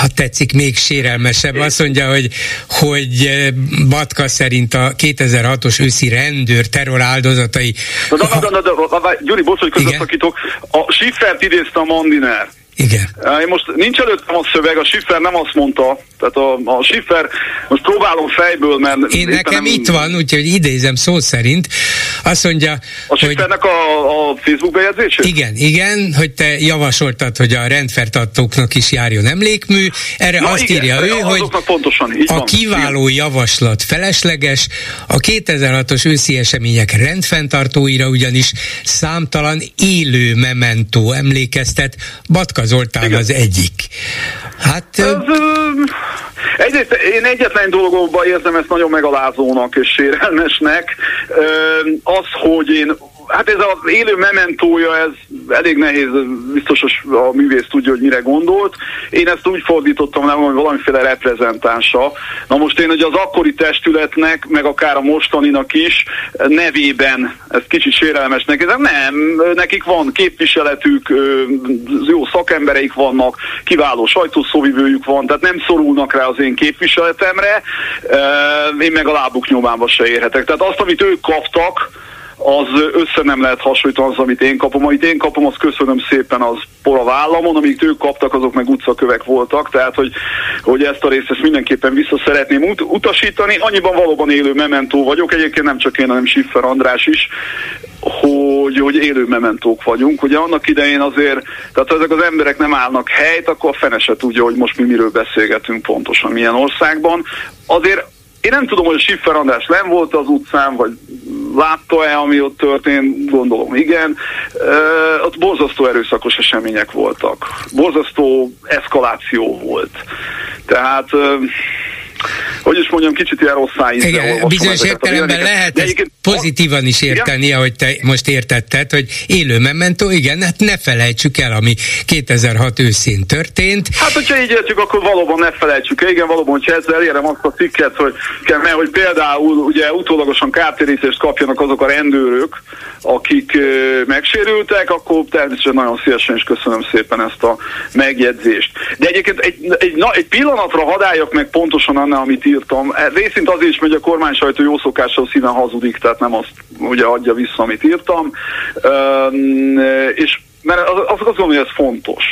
ha tetszik, még sérelmesebb. Azt mondja, hogy, hogy eh, Batka szerint a 2006-os őszi rendőr terror áldozatai Na, na, na, na, na, na, na, Gyuri, bocs, hogy közbeszakítok. A Schiffert idézte a Mandiner. Igen. Én most nincs előttem a szöveg, a Schiffer nem azt mondta, tehát a, a Schiffer, most próbálom fejből, mert... Én nekem nem... itt van, úgyhogy idézem szó szerint, azt mondja, A Schiffernek hogy... a, a Facebook bejegyzését? Igen, igen, hogy te javasoltad, hogy a rendfertartóknak is járjon emlékmű, erre Na, azt igen, írja ő, hogy pontosan, így a van, kiváló igen. javaslat felesleges, a 2006-os őszi események rendfenntartóira ugyanis számtalan élő mementó emlékeztet, Batka Batka Zoltán Igen. az egyik. Hát... Ez, Egyrészt én egyetlen dolgokban érzem ezt nagyon megalázónak és sérelmesnek. Az, hogy én Hát ez az élő mementója, ez elég nehéz, biztos a művész tudja, hogy mire gondolt. Én ezt úgy fordítottam le, hogy valamiféle reprezentánsa. Na most én ugye az akkori testületnek, meg akár a mostaninak is nevében, ez kicsit sérelmesnek, ez nem, nekik van képviseletük, jó szakembereik vannak, kiváló sajtószóvivőjük van, tehát nem szorulnak rá az én képviseletemre, én meg a lábuk nyomába se érhetek. Tehát azt, amit ők kaptak, az össze nem lehet hasonlítani az, amit én kapom. Amit én kapom, az köszönöm szépen, az por a vállamon, amíg ők kaptak, azok meg utcakövek voltak, tehát hogy, hogy ezt a részt ezt mindenképpen vissza szeretném ut- utasítani. Annyiban valóban élő mementó vagyok, egyébként nem csak én, hanem Siffer András is, hogy, hogy élő mementók vagyunk. Ugye annak idején azért, tehát ha ezek az emberek nem állnak helyt, akkor a fene se tudja, hogy most mi miről beszélgetünk pontosan, milyen országban. Azért én nem tudom, hogy Siffer András nem volt az utcán, vagy látta-e, ami ott történt, gondolom igen. Uh, ott borzasztó erőszakos események voltak. Borzasztó eszkaláció volt. Tehát uh, hogy is mondjam, kicsit ilyen rossz Igen, bizonyos értelemben lehet ezt pozitívan is érteni, igen? ahogy te most értetted, hogy élő mementó, igen, hát ne felejtsük el, ami 2006 őszén történt. Hát, hogyha így értjük, akkor valóban ne felejtsük el, igen, valóban, hogyha ezzel elérem azt a cikket, hogy, mert hogy például ugye utólagosan kártérítést kapjanak azok a rendőrök, akik megsérültek, akkor természetesen nagyon szívesen is köszönöm szépen ezt a megjegyzést. De egyébként egy, egy, na, egy pillanatra hadáljak meg pontosan annál, amit írtam. E, részint azért is, hogy a kormány sajtó jó szokással szíven hazudik, tehát nem azt ugye adja vissza, amit írtam. És mert az, az azt gondolom, hogy ez fontos.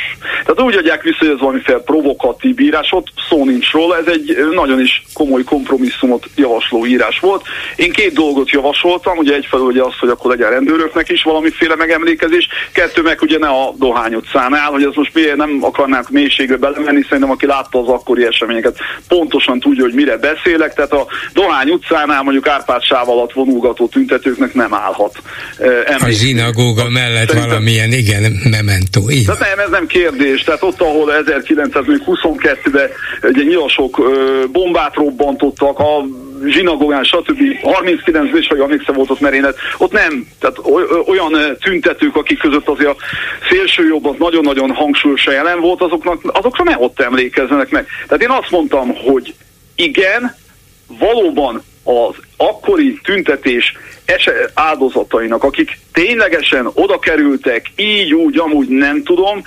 Tehát úgy adják vissza, hogy ez valamiféle provokatív írás, ott szó nincs róla, ez egy nagyon is komoly kompromisszumot javasló írás volt. Én két dolgot javasoltam, ugye egyfelől ugye azt, hogy akkor legyen rendőröknek is valamiféle megemlékezés, kettő meg ugye ne a Dohány utcánál, hogy ez most miért nem akarnánk mélységbe belemenni, szerintem aki látta az akkori eseményeket, pontosan tudja, hogy mire beszélek, tehát a Dohány utcánál mondjuk Árpád sáv alatt vonulgató tüntetőknek nem állhat. Emlékezni. A zsinagóga mellett Szerintem, valamilyen, igen igen, memento. Így. Tehát nem, ez nem kérdés. Tehát ott, ahol 1922-ben ugye nyilasok bombát robbantottak, a zsinagógán, stb. 39 és vagy emlékszem volt ott merénet, ott nem. Tehát olyan tüntetők, akik között azért a szélső jobb az nagyon-nagyon hangsúlyosan jelen volt, azoknak, azokra ne ott emlékezzenek meg. Tehát én azt mondtam, hogy igen, valóban az akkori tüntetés áldozatainak, akik ténylegesen oda kerültek, így, úgy, amúgy nem tudom,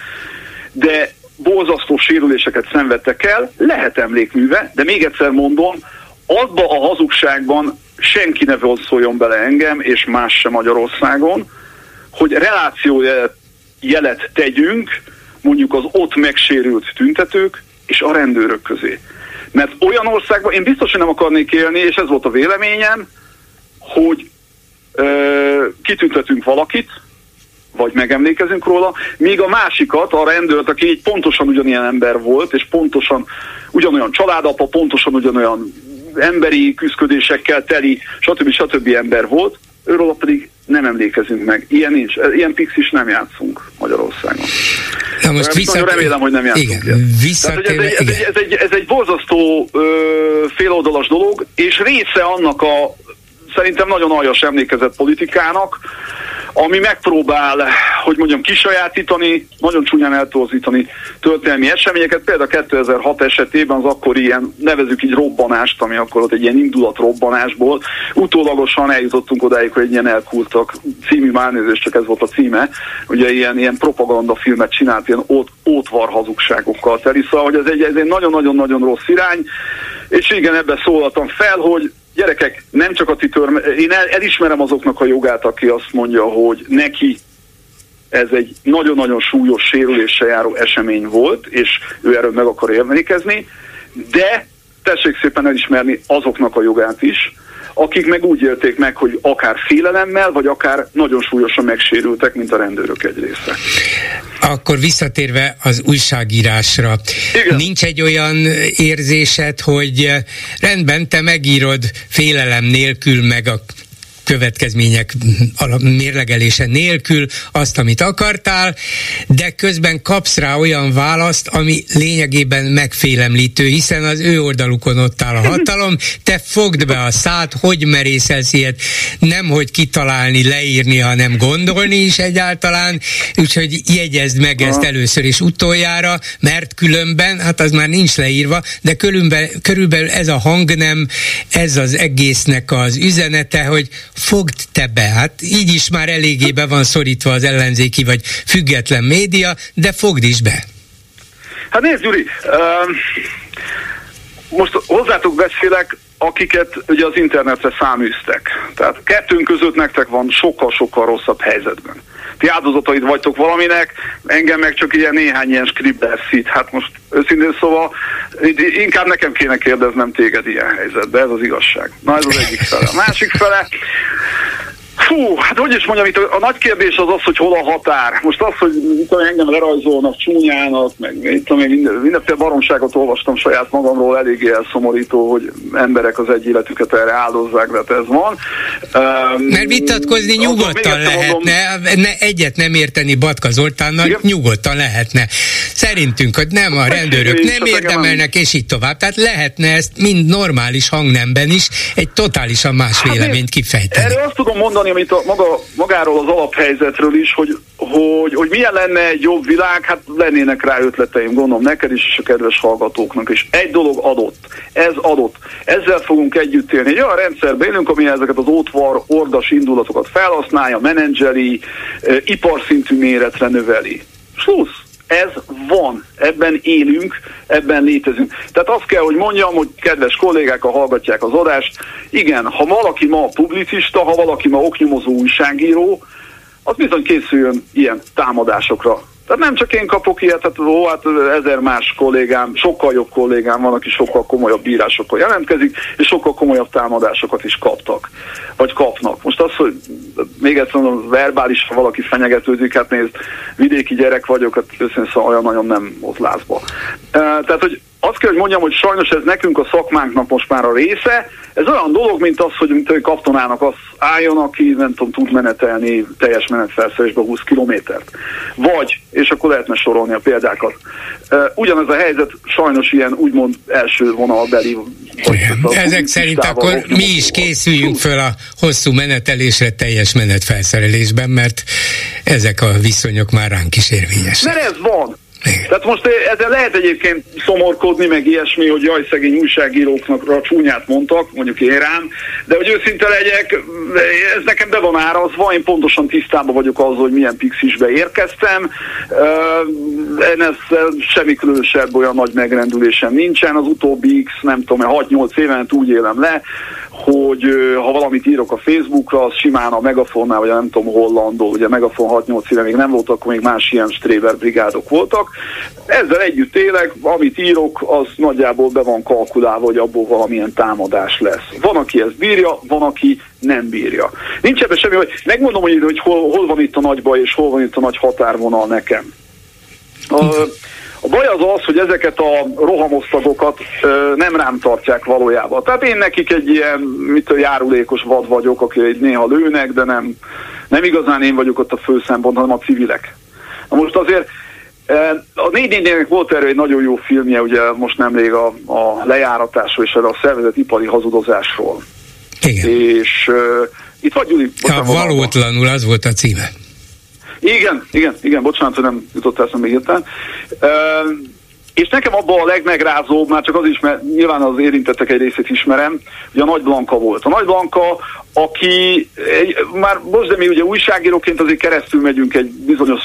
de borzasztó sérüléseket szenvedtek el, lehet emlékműve, de még egyszer mondom, abba a hazugságban senki ne szóljon bele engem, és más sem Magyarországon, hogy relációjelet jelet tegyünk, mondjuk az ott megsérült tüntetők és a rendőrök közé. Mert olyan országban én biztos, hogy nem akarnék élni, és ez volt a véleményem, hogy ö, kitüntetünk valakit, vagy megemlékezünk róla, míg a másikat, a rendőrt, aki egy pontosan ugyanilyen ember volt, és pontosan ugyanolyan családapa, pontosan ugyanolyan emberi küzdködésekkel teli, stb. stb. ember volt, őről pedig nem emlékezünk meg. Ilyen nincs. Ilyen is nem játszunk Magyarországon. Na most visszat... Nagyon remélem, hogy nem játszunk igen, Tehát, ez, egy, ez, egy, ez, egy, ez egy borzasztó ö, féloldalas dolog, és része annak a szerintem nagyon aljas emlékezett politikának, ami megpróbál, hogy mondjam, kisajátítani, nagyon csúnyán eltorzítani történelmi eseményeket. Például 2006 esetében az akkori ilyen, nevezük így robbanást, ami akkor ott egy ilyen indulat robbanásból. Utólagosan eljutottunk odáig, hogy egy ilyen elkultak című márnézés, csak ez volt a címe. Ugye ilyen, ilyen propagandafilmet csinált, ilyen ót, ótvar hazugságokkal teli. Szóval, hogy ez egy, ez egy nagyon-nagyon-nagyon rossz irány. És igen, ebbe szólaltam fel, hogy gyerekek, nem csak a titör, én el, elismerem azoknak a jogát, aki azt mondja, hogy neki ez egy nagyon-nagyon súlyos sérüléssel járó esemény volt, és ő erről meg akar emlékezni, de tessék szépen elismerni azoknak a jogát is, akik meg úgy élték meg, hogy akár félelemmel, vagy akár nagyon súlyosan megsérültek, mint a rendőrök egy része. Akkor visszatérve az újságírásra, Igen. nincs egy olyan érzésed, hogy rendben, te megírod félelem nélkül, meg a következmények mérlegelése nélkül azt, amit akartál, de közben kapsz rá olyan választ, ami lényegében megfélemlítő, hiszen az ő oldalukon ott áll a hatalom, te fogd be a szát, hogy merészelsz ilyet, nem hogy kitalálni, leírni, hanem gondolni is egyáltalán, úgyhogy jegyezd meg ezt először és utoljára, mert különben, hát az már nincs leírva, de körülbelül, körülbelül ez a hangnem, ez az egésznek az üzenete, hogy fogd te be. Hát így is már eléggé be van szorítva az ellenzéki vagy független média, de fogd is be. Hát nézd, Gyuri, uh, most hozzátok beszélek, akiket ugye az internetre száműztek. Tehát kettőnk között nektek van sokkal-sokkal rosszabb helyzetben. Ti áldozataid vagytok valaminek, engem meg csak ilyen néhány ilyen skribbel szít. Hát most őszintén szóval inkább nekem kéne kérdeznem téged ilyen helyzetben, ez az igazság. Na ez az egyik fele. A másik fele, Fú, hát hogy is mondjam, itt a, a nagy kérdés az az, hogy hol a határ. Most az, hogy itt engem lerajzolnak csúnyának, meg itt tudom, minden, mindenféle baromságot olvastam saját magamról, eléggé elszomorító, hogy emberek az egy életüket erre áldozzák, de hát ez van. Um, Mert vitatkozni nyugodtan lehetne, mondom, ne, egyet nem érteni Batka Zoltánnal, igen? nyugodtan lehetne. Szerintünk, hogy nem a rendőrök nem érdemelnek, és így tovább. Tehát lehetne ezt mind normális hangnemben is egy totálisan más hát véleményt kifejteni. Erre azt tudom mondani, amit a, maga, magáról az alaphelyzetről is, hogy, hogy, hogy milyen lenne egy jobb világ, hát lennének rá ötleteim, gondolom neked is, és a kedves hallgatóknak is. Egy dolog adott, ez adott. Ezzel fogunk együtt élni. Egy olyan rendszerben élünk, ami ezeket az ótvar, ordas indulatokat felhasználja, menedzseri, e, iparszintű méretre növeli. Slusz ez van, ebben élünk, ebben létezünk. Tehát azt kell, hogy mondjam, hogy kedves kollégák, ha hallgatják az adást, igen, ha valaki ma publicista, ha valaki ma oknyomozó újságíró, az bizony készüljön ilyen támadásokra. Tehát nem csak én kapok ilyet, tehát ó, hát ezer más kollégám, sokkal jobb kollégám van, aki sokkal komolyabb bírásokkal jelentkezik, és sokkal komolyabb támadásokat is kaptak, vagy kapnak. Most az, hogy még egyszer mondom, verbális, ha valaki fenyegetődik, hát nézd, vidéki gyerek vagyok, hát őszintén szóval olyan nagyon nem ott lázba. Tehát, hogy azt kell, hogy mondjam, hogy sajnos ez nekünk a szakmánknak most már a része. Ez olyan dolog, mint az, hogy mint egy katonának az álljon, aki nem tudom, tud menetelni teljes menetfelszerelésbe 20 kilométert. Vagy, és akkor lehetne sorolni a példákat. Ugyanez a helyzet sajnos ilyen úgymond első vonalbeli. Ezek szerint akkor mi is készüljünk föl a hosszú menetelésre teljes menetfelszerelésben, mert ezek a viszonyok már ránk is érvényesek. Mert ez van. Tehát most ezzel lehet egyébként szomorkodni, meg ilyesmi, hogy jaj, szegény újságíróknak csúnyát mondtak, mondjuk én rám, de hogy őszinte legyek, ez nekem be van árazva, én pontosan tisztában vagyok azzal, hogy milyen pixisbe érkeztem. Én ezzel semmi különösebb olyan nagy megrendülésem nincsen, az utóbbi X, nem tudom, 6-8 éven úgy élem le, hogy ha valamit írok a Facebookra, az simán a Megafonnál, vagy nem tudom, hollandó, ugye Megafon 6-8 éve még nem voltak, akkor még más ilyen Stréber brigádok voltak. Ezzel együtt élek, amit írok, az nagyjából be van kalkulálva, hogy abból valamilyen támadás lesz. Van, aki ezt bírja, van, aki nem bírja. Nincs ebben semmi, hogy megmondom, hogy, hogy hol, hol van itt a nagy baj, és hol van itt a nagy határvonal nekem. Uh, a baj az az, hogy ezeket a rohamosztagokat ö, nem rám tartják valójában. Tehát én nekik egy ilyen, mit a járulékos vad vagyok, aki néha lőnek, de nem, nem igazán én vagyok ott a főszempont, hanem a civilek. Na most azért a 4 volt erről egy nagyon jó filmje, ugye most nemrég a, a lejáratásról és a szervezet ipari hazudozásról. Igen. És uh, itt vagy, Gyuri? Ja, valótlanul az volt a címe. Igen, igen, igen, bocsánat, hogy nem jutott eszembe hirtelen. És nekem abban a legmegrázóbb, már csak az is, mert nyilván az érintettek egy részét ismerem, hogy a Nagy Blanka volt. A Nagy Blanka, aki egy, már most, de mi ugye újságíróként azért keresztül megyünk egy bizonyos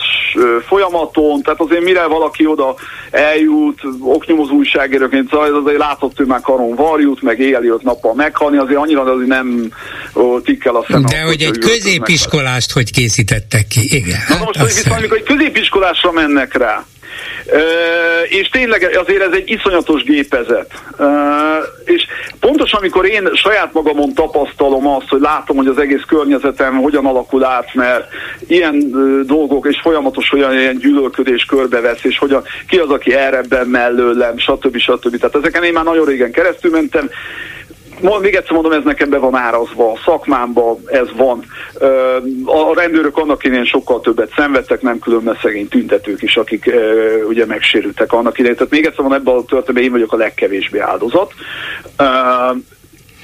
folyamaton, tehát azért mire valaki oda eljut, oknyomozó újságíróként, szóval azért látott ő már karon varjút, meg éjjel jött nappal meghalni, azért annyira azért nem ó, tikkel a szem. De hogy egy középiskolást hogy készítettek ki, igen. Na most, hogy viszont, amikor egy középiskolásra mennek rá, és tényleg azért ez egy iszonyatos gépezet. És pontosan amikor én saját magamon tapasztalom azt, hogy látom, hogy az egész környezetem hogyan alakul át, mert ilyen dolgok és folyamatos olyan ilyen gyűlölködés körbevesz, és hogyan, ki az, aki errebben mellőlem, stb. stb. Tehát ezeken én már nagyon régen keresztül mentem, még egyszer mondom, ez nekem be van árazva, a szakmámban ez van. A rendőrök annak idején sokkal többet szenvedtek, nem különben szegény tüntetők is, akik ugye megsérültek annak idején. Tehát még egyszer mondom, ebben a történetben én vagyok a legkevésbé áldozat.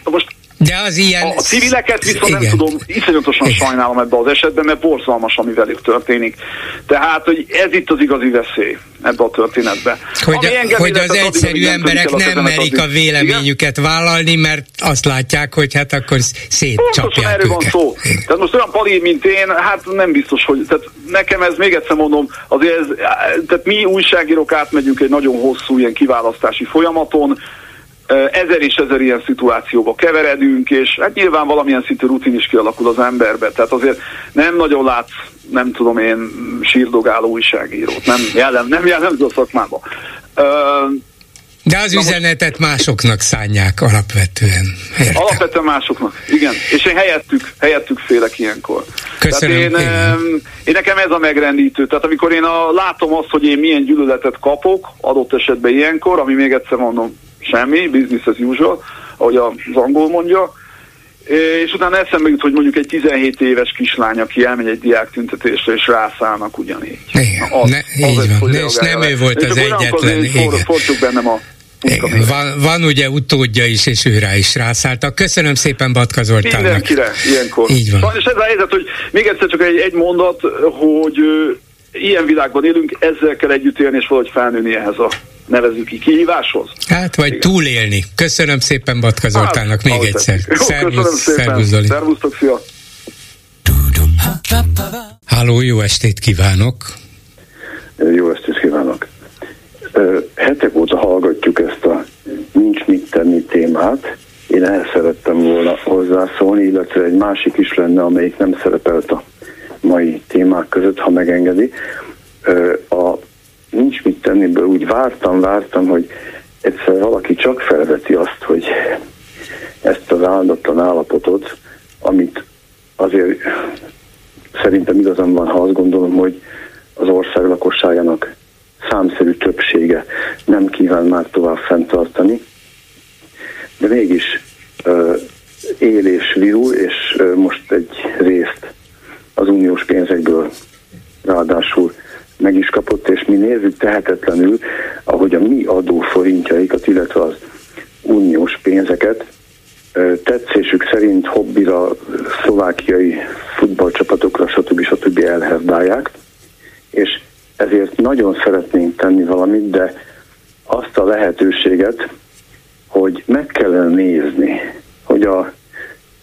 Most de az ilyen... A civileket viszont Igen. nem tudom, iszonyatosan Igen. sajnálom ebbe az esetben, mert borzalmas, ami velük történik. Tehát, hogy ez itt az igazi veszély ebbe a történetbe. Hogy, a, hogy az egyszerű emberek nem merik a véleményüket Igen? vállalni, mert azt látják, hogy hát akkor szétcsapják erről van szó. Igen. Tehát most olyan pali, mint én, hát nem biztos, hogy... Tehát nekem ez, még egyszer mondom, azért ez, tehát mi újságírók átmegyünk egy nagyon hosszú ilyen kiválasztási folyamaton, ezer és ezer ilyen szituációba keveredünk, és hát nyilván valamilyen szintű rutin is kialakul az emberbe. Tehát azért nem nagyon látsz, nem tudom én, sírdogáló újságírót. Nem, jellem, nem jellemző a szakmába. De az Na üzenetet másoknak szánják alapvetően. Értem. Alapvetően másoknak, igen. És én helyettük, helyettük félek ilyenkor. Köszönöm. Tehát én, én nekem ez a megrendítő. Tehát amikor én a, látom azt, hogy én milyen gyűlöletet kapok, adott esetben ilyenkor, ami még egyszer mondom, semmi, business as usual, ahogy az angol mondja, és utána eszembe jut, hogy mondjuk egy 17 éves kislány, aki elmegy egy diák tüntetésre, és rászállnak ugyanígy. Igen, az, ne, így az van, és nem ő volt az egyetlen. Igen. For, bennem a igen. Van, van ugye utódja is, és ő rá is rászálltak. Köszönöm szépen Batka Zoltánnak. Mindenkire, ilyenkor. Így van. És ez a helyzet, hogy még egyszer csak egy, egy mondat, hogy ilyen világban élünk, ezzel kell együtt élni, és valahogy felnőni ehhez a nevezük ki kihíváshoz. Hát, vagy Igen. túlélni. Köszönöm szépen Batka Zoltánnak hát, még egyszer. Szervusz, szervusz Zoli. Szervusztok, szia! Háló, jó estét kívánok! Jó estét kívánok! Hetek óta hallgatjuk ezt a nincs mit tenni témát. Én ehhez szerettem volna hozzászólni, illetve egy másik is lenne, amelyik nem szerepelt a mai témák között, ha megengedi. A nincs mit tenniből úgy vártam, vártam, hogy egyszer valaki csak felveti azt, hogy ezt az áldatlan állapotot, amit azért szerintem igazam van, ha azt gondolom, hogy az ország lakosságának számszerű többsége nem kíván már tovább fenntartani, de mégis uh, él és virul, és uh, most egy részt az uniós pénzekből ráadásul meg is kapott, és mi nézzük tehetetlenül, ahogy a mi adóforintjaikat, illetve az uniós pénzeket tetszésük szerint hobbira, szlovákiai futballcsapatokra, stb. stb. elherdálják, és ezért nagyon szeretnénk tenni valamit, de azt a lehetőséget, hogy meg kellene nézni, hogy a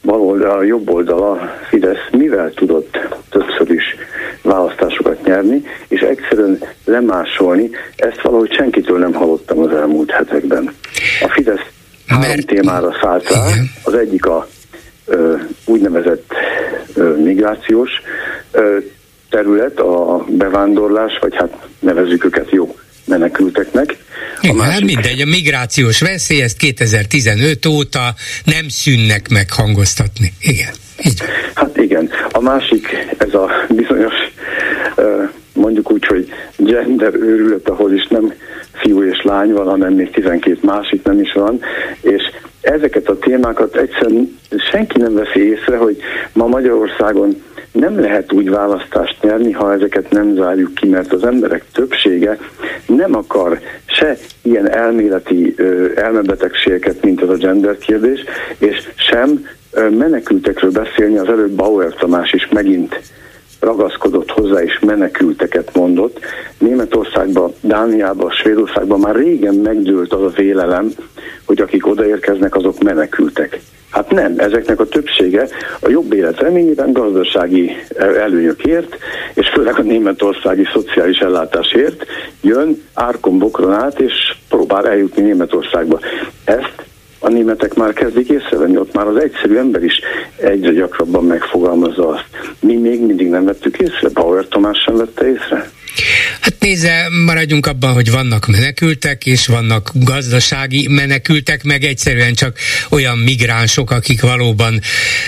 bal oldal, a jobb oldal, a Fidesz mivel tudott többször is választásokat nyerni, és egyszerűen lemásolni, ezt valahogy senkitől nem hallottam az elmúlt hetekben. A Fidesz három témára szállt rá, az egyik a ö, úgynevezett ö, migrációs ö, terület, a bevándorlás, vagy hát nevezzük őket jó menekülteknek. Igen, másik... hát mindegy, a migrációs veszély, ezt 2015 óta nem szűnnek meg hangoztatni. Igen. Így. Hát igen. A másik, ez a bizonyos, gender őrület, ahol is nem fiú és lány van, hanem még 12 másik nem is van, és ezeket a témákat egyszerűen senki nem veszi észre, hogy ma Magyarországon nem lehet úgy választást nyerni, ha ezeket nem zárjuk ki, mert az emberek többsége nem akar se ilyen elméleti elmebetegségeket, mint az a gender kérdés, és sem menekültekről beszélni, az előbb Bauer Tamás is megint ragaszkodott hozzá és menekülteket mondott. Németországban, Dániában, Svédországban már régen megdőlt az a vélelem, hogy akik odaérkeznek, azok menekültek. Hát nem, ezeknek a többsége a jobb élet reményében gazdasági előnyökért, és főleg a németországi szociális ellátásért jön árkon bokron át, és próbál eljutni Németországba. Ezt a németek már kezdik észrevenni, ott már az egyszerű ember is egyre gyakrabban megfogalmazza azt. Mi még mindig nem vettük észre, Bauer Tomás sem vette észre. Hát nézze, maradjunk abban, hogy vannak menekültek, és vannak gazdasági menekültek, meg egyszerűen csak olyan migránsok, akik valóban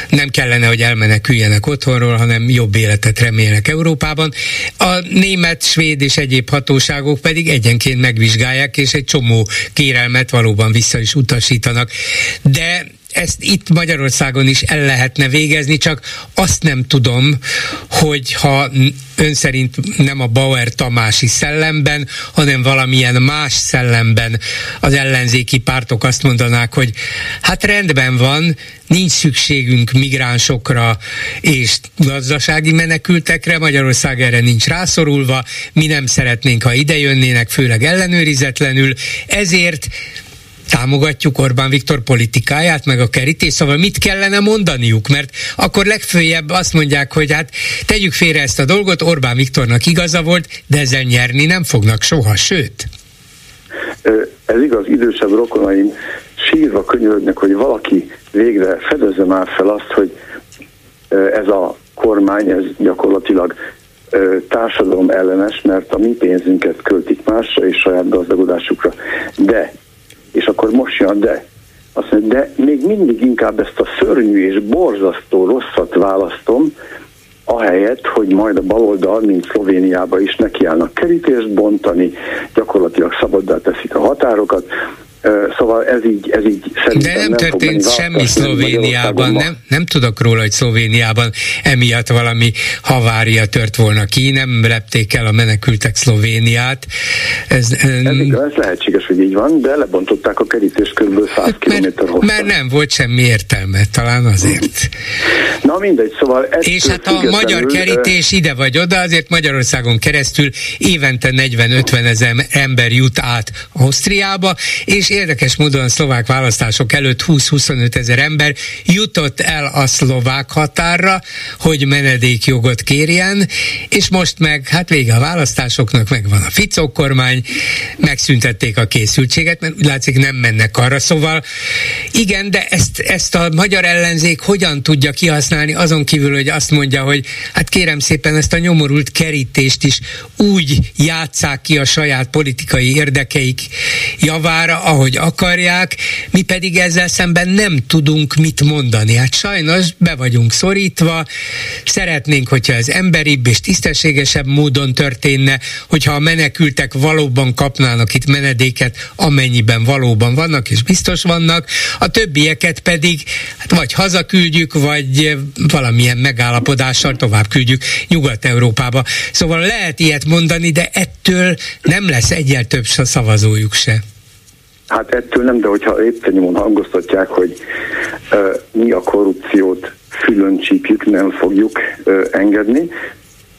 nem kellene, hogy elmeneküljenek otthonról, hanem jobb életet remélnek Európában. A német, svéd és egyéb hatóságok pedig egyenként megvizsgálják, és egy csomó kérelmet valóban vissza is utasítanak. De ezt itt Magyarországon is el lehetne végezni, csak azt nem tudom, hogy ha ön szerint nem a Bauer Tamási szellemben, hanem valamilyen más szellemben az ellenzéki pártok azt mondanák, hogy hát rendben van, nincs szükségünk migránsokra és gazdasági menekültekre, Magyarország erre nincs rászorulva, mi nem szeretnénk, ha ide jönnének, főleg ellenőrizetlenül, ezért támogatjuk Orbán Viktor politikáját, meg a kerítés, szóval mit kellene mondaniuk, mert akkor legfőjebb azt mondják, hogy hát tegyük félre ezt a dolgot, Orbán Viktornak igaza volt, de ezzel nyerni nem fognak soha, sőt. Ez igaz, idősebb rokonaim sírva könyörögnek, hogy valaki végre fedezze már fel azt, hogy ez a kormány, ez gyakorlatilag társadalom ellenes, mert a mi pénzünket költik másra és saját gazdagodásukra. De és akkor most jön de. Azt mondja, de még mindig inkább ezt a szörnyű és borzasztó rosszat választom, ahelyett, hogy majd a baloldal, mint Szlovéniába is nekiállnak kerítést bontani, gyakorlatilag szabaddá teszik a határokat, Szóval ez így, ez így szerintem De nem, nem történt semmi Szlovéniában, nem, nem tudok róla, hogy Szlovéniában emiatt valami havária tört volna ki, nem lepték el a menekültek Szlovéniát. Ez, ez, ez lehetséges, hogy így van, de lebontották a kerítést kb. 100 mert, km hosszan. Mert nem volt semmi értelme, talán azért. Na mindegy, szóval... És hát a magyar kerítés ide vagy oda, azért Magyarországon keresztül évente 40-50 ezer ember jut át Ausztriába, és érdekes módon a szlovák választások előtt 20-25 ezer ember jutott el a szlovák határra, hogy menedékjogot kérjen, és most meg, hát vége a választásoknak, megvan a Ficó kormány, megszüntették a készültséget, mert úgy látszik nem mennek arra, szóval igen, de ezt, ezt a magyar ellenzék hogyan tudja kihasználni, azon kívül, hogy azt mondja, hogy hát kérem szépen ezt a nyomorult kerítést is úgy játszák ki a saját politikai érdekeik javára, ahogy ahogy akarják, mi pedig ezzel szemben nem tudunk mit mondani. Hát sajnos be vagyunk szorítva, szeretnénk, hogyha ez emberibb és tisztességesebb módon történne, hogyha a menekültek valóban kapnának itt menedéket, amennyiben valóban vannak és biztos vannak, a többieket pedig hát vagy hazaküldjük, vagy valamilyen megállapodással tovább küldjük Nyugat-Európába. Szóval lehet ilyet mondani, de ettől nem lesz egyel több szavazójuk se. Hát ettől nem, de hogyha éppen nyomon hangoztatják, hogy uh, mi a korrupciót fülön csípjük, nem fogjuk uh, engedni,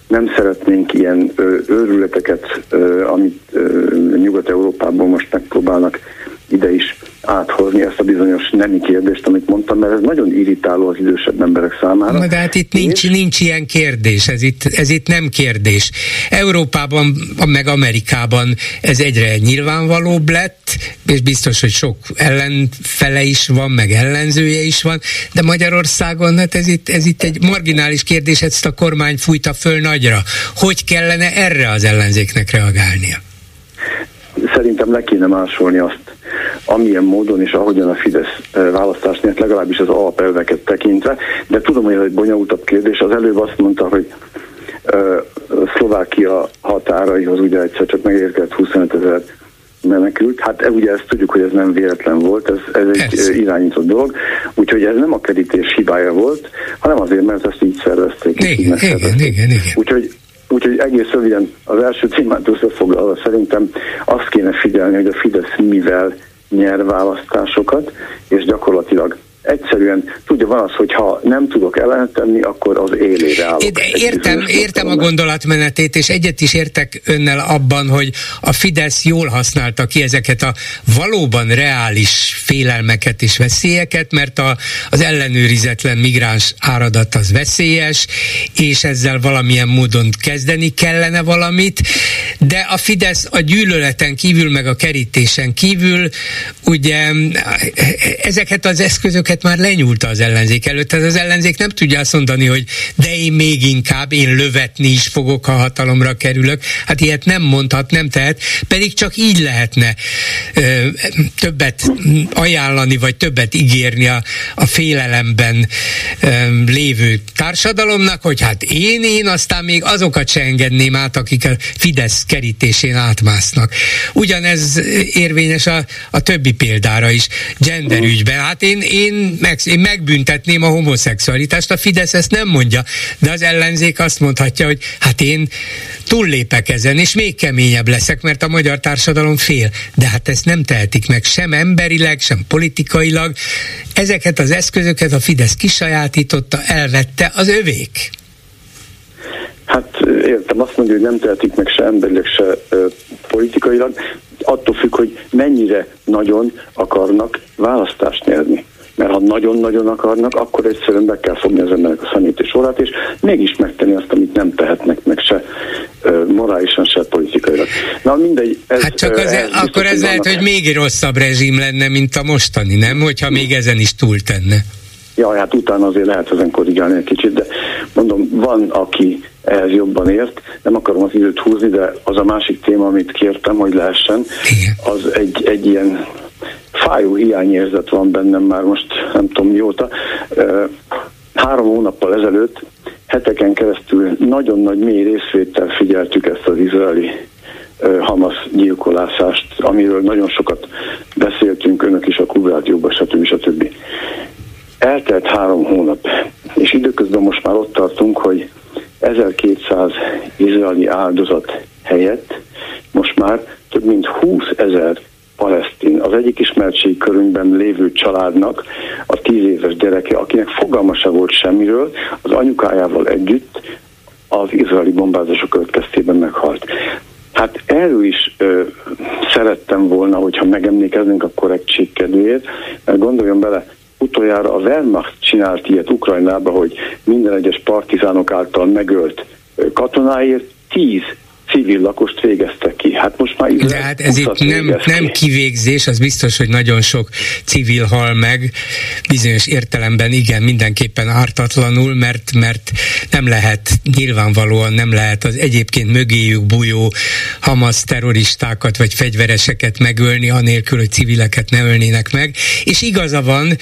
nem szeretnénk ilyen uh, őrületeket, amit Nyugat-Európában most megpróbálnak ide is áthozni ezt a bizonyos nemi kérdést, amit mondtam, mert ez nagyon irritáló az idősebb emberek számára. Na de hát itt nincs, és... nincs ilyen kérdés, ez itt, ez itt nem kérdés. Európában, meg Amerikában ez egyre nyilvánvalóbb lett, és biztos, hogy sok ellenfele is van, meg ellenzője is van, de Magyarországon hát ez itt, ez itt egy marginális kérdés, ezt a kormány fújta föl nagyra. Hogy kellene erre az ellenzéknek reagálnia? Szerintem le kéne másolni azt, amilyen módon és ahogyan a Fidesz választás nyert, legalábbis az alapelveket tekintve, de tudom, hogy ez egy bonyolultabb kérdés. Az előbb azt mondta, hogy Szlovákia határaihoz ugye egyszer csak megérkezett 25 ezer menekült. Hát e, ugye ezt tudjuk, hogy ez nem véletlen volt, ez, ez egy ez. irányított dolog, úgyhogy ez nem a kerítés hibája volt, hanem azért, mert ezt így szervezték. Igen, így igen, igen, igen. Úgyhogy Úgyhogy egész röviden az első témát összefoglalva szerintem azt kéne figyelni, hogy a Fidesz mivel nyer választásokat, és gyakorlatilag egyszerűen, tudja, van az, hogy ha nem tudok ellentenni, akkor az élére állok. Én értem, értem a gondolatmenetét, és egyet is értek önnel abban, hogy a Fidesz jól használta ki ezeket a valóban reális félelmeket és veszélyeket, mert a, az ellenőrizetlen migráns áradat az veszélyes, és ezzel valamilyen módon kezdeni kellene valamit, de a Fidesz a gyűlöleten kívül, meg a kerítésen kívül, ugye ezeket az eszközöket már lenyúlta az ellenzék előtt, tehát az ellenzék nem tudja azt mondani, hogy de én még inkább, én lövetni is fogok, ha hatalomra kerülök. Hát ilyet nem mondhat, nem tehet, pedig csak így lehetne ö, többet ajánlani, vagy többet ígérni a, a félelemben ö, lévő társadalomnak, hogy hát én, én aztán még azokat se engedném át, akik a Fidesz kerítésén átmásznak. Ugyanez érvényes a, a többi példára is, genderügyben. Hát én, én, meg, én megbüntetném a homoszexualitást, a Fidesz ezt nem mondja, de az ellenzék azt mondhatja, hogy hát én túllépek ezen, és még keményebb leszek, mert a magyar társadalom fél. De hát ezt nem tehetik meg sem emberileg, sem politikailag. Ezeket az eszközöket a Fidesz kisajátította, elvette az övék. Hát értem, azt mondja, hogy nem tehetik meg se emberileg, se ö, politikailag, attól függ, hogy mennyire nagyon akarnak választást nyerni. Mert ha nagyon-nagyon akarnak, akkor egyszerűen be kell fogni az embernek a szemét és orrát, és mégis megtenni azt, amit nem tehetnek meg se morálisan, se politikailag. Na mindegy. Ez, hát csak az, ez akkor ez lehet, hogy még rosszabb rezsim lenne, mint a mostani, nem? Hogyha még ezen is túl tenne. Ja, hát utána azért lehet ezen korrigálni egy kicsit, de mondom, van, aki ehhez jobban ért. Nem akarom az időt húzni, de az a másik téma, amit kértem, hogy lehessen, az egy, egy ilyen fájó hiányérzet van bennem már most nem tudom mióta. Három hónappal ezelőtt heteken keresztül nagyon nagy mély részvétel figyeltük ezt az izraeli Hamas gyilkolászást, amiről nagyon sokat beszéltünk önök is a Kubrádióban, stb. stb. Eltelt három hónap, és időközben most már ott tartunk, hogy 1200 izraeli áldozat helyett most már több mint 20 ezer palesztin, az egyik ismertségi körünkben lévő családnak a tíz éves gyereke, akinek fogalma se volt semmiről, az anyukájával együtt az izraeli bombázások következtében meghalt. Hát erről is ö, szerettem volna, hogyha megemlékeznénk a korrektség kedvéért, mert gondoljon bele, utoljára a Wehrmacht csinált ilyet Ukrajnába, hogy minden egyes partizánok által megölt katonáért tíz civil lakost végeztek ki. Hát most már De hát ez itt nem, nem kivégzés, az biztos, hogy nagyon sok civil hal meg, bizonyos értelemben igen, mindenképpen ártatlanul, mert, mert nem lehet, nyilvánvalóan nem lehet az egyébként mögéjük bújó Hamas terroristákat vagy fegyvereseket megölni, anélkül, hogy civileket ne ölnének meg. És igaza van,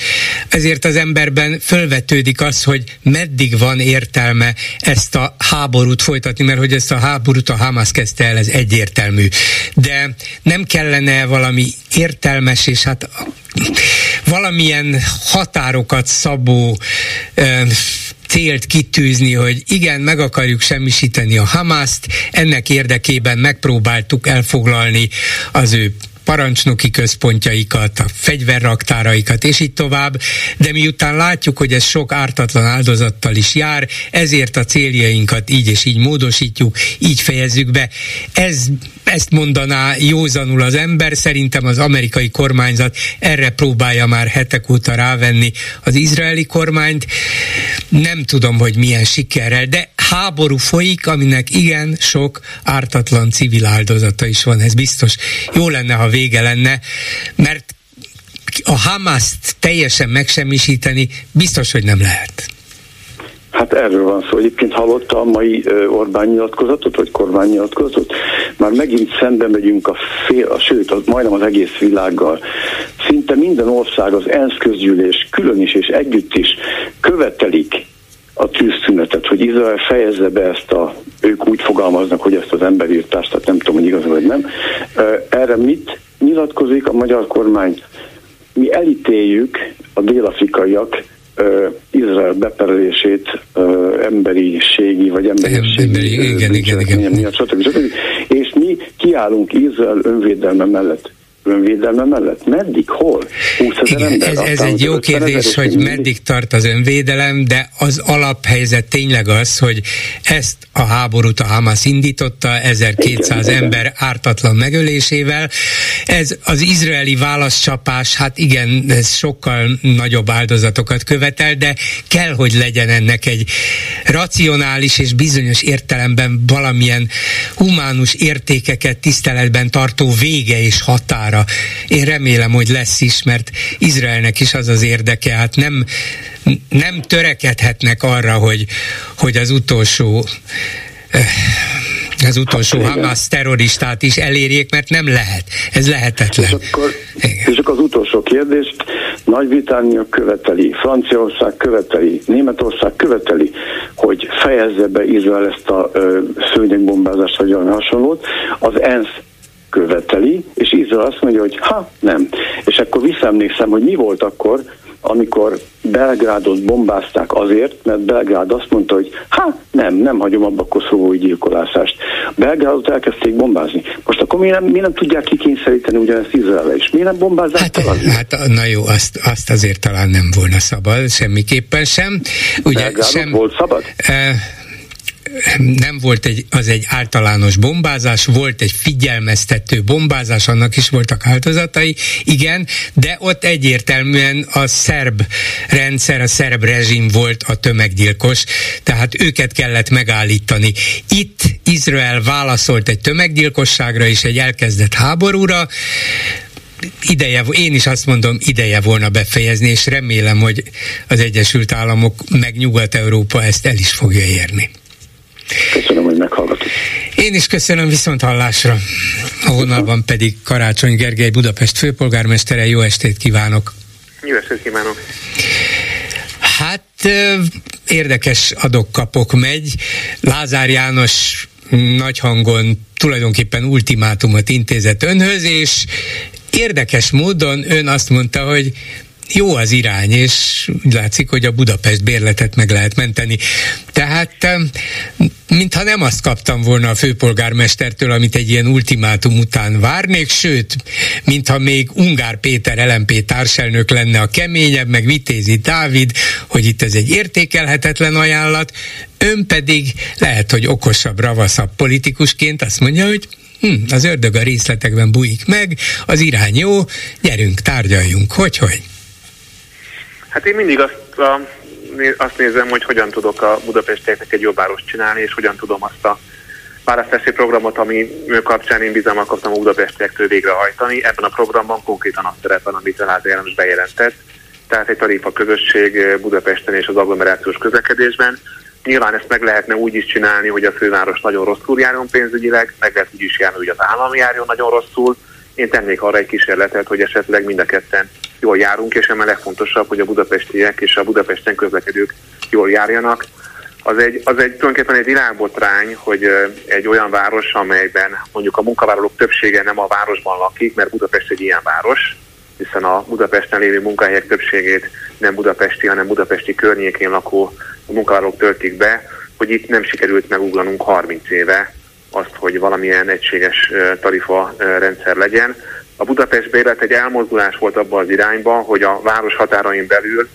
ezért az emberben fölvetődik az, hogy meddig van értelme ezt a háborút folytatni, mert hogy ezt a háborút a Hamas kezdte el, ez egyértelmű. De nem kellene valami értelmes és hát valamilyen határokat szabó célt kitűzni, hogy igen, meg akarjuk semmisíteni a Hamaszt, ennek érdekében megpróbáltuk elfoglalni az ő parancsnoki központjaikat, a fegyverraktáraikat, és így tovább, de miután látjuk, hogy ez sok ártatlan áldozattal is jár, ezért a céljainkat így és így módosítjuk, így fejezzük be. Ez, ezt mondaná józanul az ember, szerintem az amerikai kormányzat erre próbálja már hetek óta rávenni az izraeli kormányt. Nem tudom, hogy milyen sikerrel, de háború folyik, aminek igen sok ártatlan civil áldozata is van, ez biztos. Jó lenne, ha vége lenne, mert a Hamaszt teljesen megsemmisíteni biztos, hogy nem lehet. Hát erről van szó. Egyébként hallotta a mai Orbán nyilatkozatot, vagy kormány nyilatkozatot? Már megint szembe megyünk a fél, a, sőt, az, majdnem az egész világgal. Szinte minden ország, az ENSZ közgyűlés külön is és együtt is követelik a tűzszünetet, hogy Izrael fejezze be ezt a, ők úgy fogalmaznak, hogy ezt az emberírtást, tehát nem tudom, hogy igaz vagy nem. Erre mit nyilatkozik a magyar kormány? Mi elítéljük a délafrikaiak Izrael beperelését emberiségi vagy emberiségi igen, igen, igen. miatt, stb. stb. És mi kiállunk Izrael önvédelme mellett. Önvédelme mellett? Meddig? Hol? 20 ezer Igen, ember? Ez, ez egy jó kérdés, hogy meddig tart az önvédelem, de az alaphelyzet tényleg az, hogy ezt a háborút a Hamas indította, 1200 igen, ember igen. ártatlan megölésével. Ez az izraeli válaszcsapás, hát igen, ez sokkal nagyobb áldozatokat követel, de kell, hogy legyen ennek egy racionális és bizonyos értelemben valamilyen humánus értékeket tiszteletben tartó vége és határa. Én remélem, hogy lesz is, mert Izraelnek is az az érdeke, hát nem, nem törekedhetnek arra, hogy, hogy az utolsó eh, az utolsó hát, Hamas terroristát is elérjék, mert nem lehet. Ez lehetetlen. És akkor, és akkor az utolsó kérdés. Nagy-Britannia követeli, Franciaország követeli, Németország követeli, hogy fejezze be Izrael ezt a szőnyegbombázást, vagy olyan hasonlót. Az ENSZ követeli, és Izrael azt mondja, hogy ha, nem. És akkor visszaemlékszem, hogy mi volt akkor, amikor Belgrádot bombázták azért, mert Belgrád azt mondta, hogy hát nem, nem hagyom abba a koszovói gyilkolászást. Belgrádot elkezdték bombázni. Most akkor miért nem, miért nem tudják kikényszeríteni ugyanezt Izraelre is? Miért nem bombázzák hát, hát na jó, azt, azt azért talán nem volna szabad, semmiképpen sem. Ugye, Belgrádot sem, volt szabad? Uh, nem volt egy, az egy általános bombázás, volt egy figyelmeztető bombázás, annak is voltak áldozatai, igen, de ott egyértelműen a szerb rendszer, a szerb rezsim volt a tömeggyilkos, tehát őket kellett megállítani. Itt Izrael válaszolt egy tömeggyilkosságra és egy elkezdett háborúra, ideje, én is azt mondom, ideje volna befejezni, és remélem, hogy az Egyesült Államok meg Nyugat-Európa ezt el is fogja érni. Köszönöm, hogy meghallgatott. Én is köszönöm viszont hallásra. A vonalban pedig Karácsony Gergely Budapest főpolgármestere. Jó estét kívánok! Jó estét kívánok! Hát érdekes adok-kapok megy. Lázár János nagy hangon tulajdonképpen ultimátumot intézett önhöz, és érdekes módon ön azt mondta, hogy jó az irány, és úgy látszik, hogy a Budapest bérletet meg lehet menteni. Tehát mintha nem azt kaptam volna a főpolgármestertől, amit egy ilyen ultimátum után várnék, sőt, mintha még Ungár Péter LMP társelnök lenne a keményebb, meg Vitézi Dávid, hogy itt ez egy értékelhetetlen ajánlat, ön pedig lehet, hogy okosabb, ravaszabb politikusként azt mondja, hogy hm, az ördög a részletekben bújik meg, az irány jó, gyerünk, tárgyaljunk, hogy, hogy. Hát én mindig azt, a, azt nézem, hogy hogyan tudok a budapestieknek egy jobb várost csinálni, és hogyan tudom azt a választási programot, ami kapcsán én bizalmat kaptam a budapestiektől végrehajtani. Ebben a programban konkrétan azt szerepel, amit a Lázár János bejelentett, tehát egy tarifa közösség Budapesten és az agglomerációs közlekedésben. Nyilván ezt meg lehetne úgy is csinálni, hogy a főváros nagyon rosszul járjon pénzügyileg, meg lehet úgy is járni, hogy az állam járjon nagyon rosszul. Én tennék arra egy kísérletet, hogy esetleg mind a ketten jól járunk, és a legfontosabb, hogy a budapestiek és a Budapesten közlekedők jól járjanak. Az egy, az egy tulajdonképpen egy világbotrány, hogy egy olyan város, amelyben mondjuk a munkavállalók többsége nem a városban lakik, mert Budapest egy ilyen város, hiszen a Budapesten lévő munkahelyek többségét nem budapesti, hanem budapesti környékén lakó munkavállalók töltik be, hogy itt nem sikerült meguglanunk 30 éve azt, hogy valamilyen egységes tarifa rendszer legyen. A Budapest bérlet egy elmozdulás volt abban az irányba, hogy a város határain belül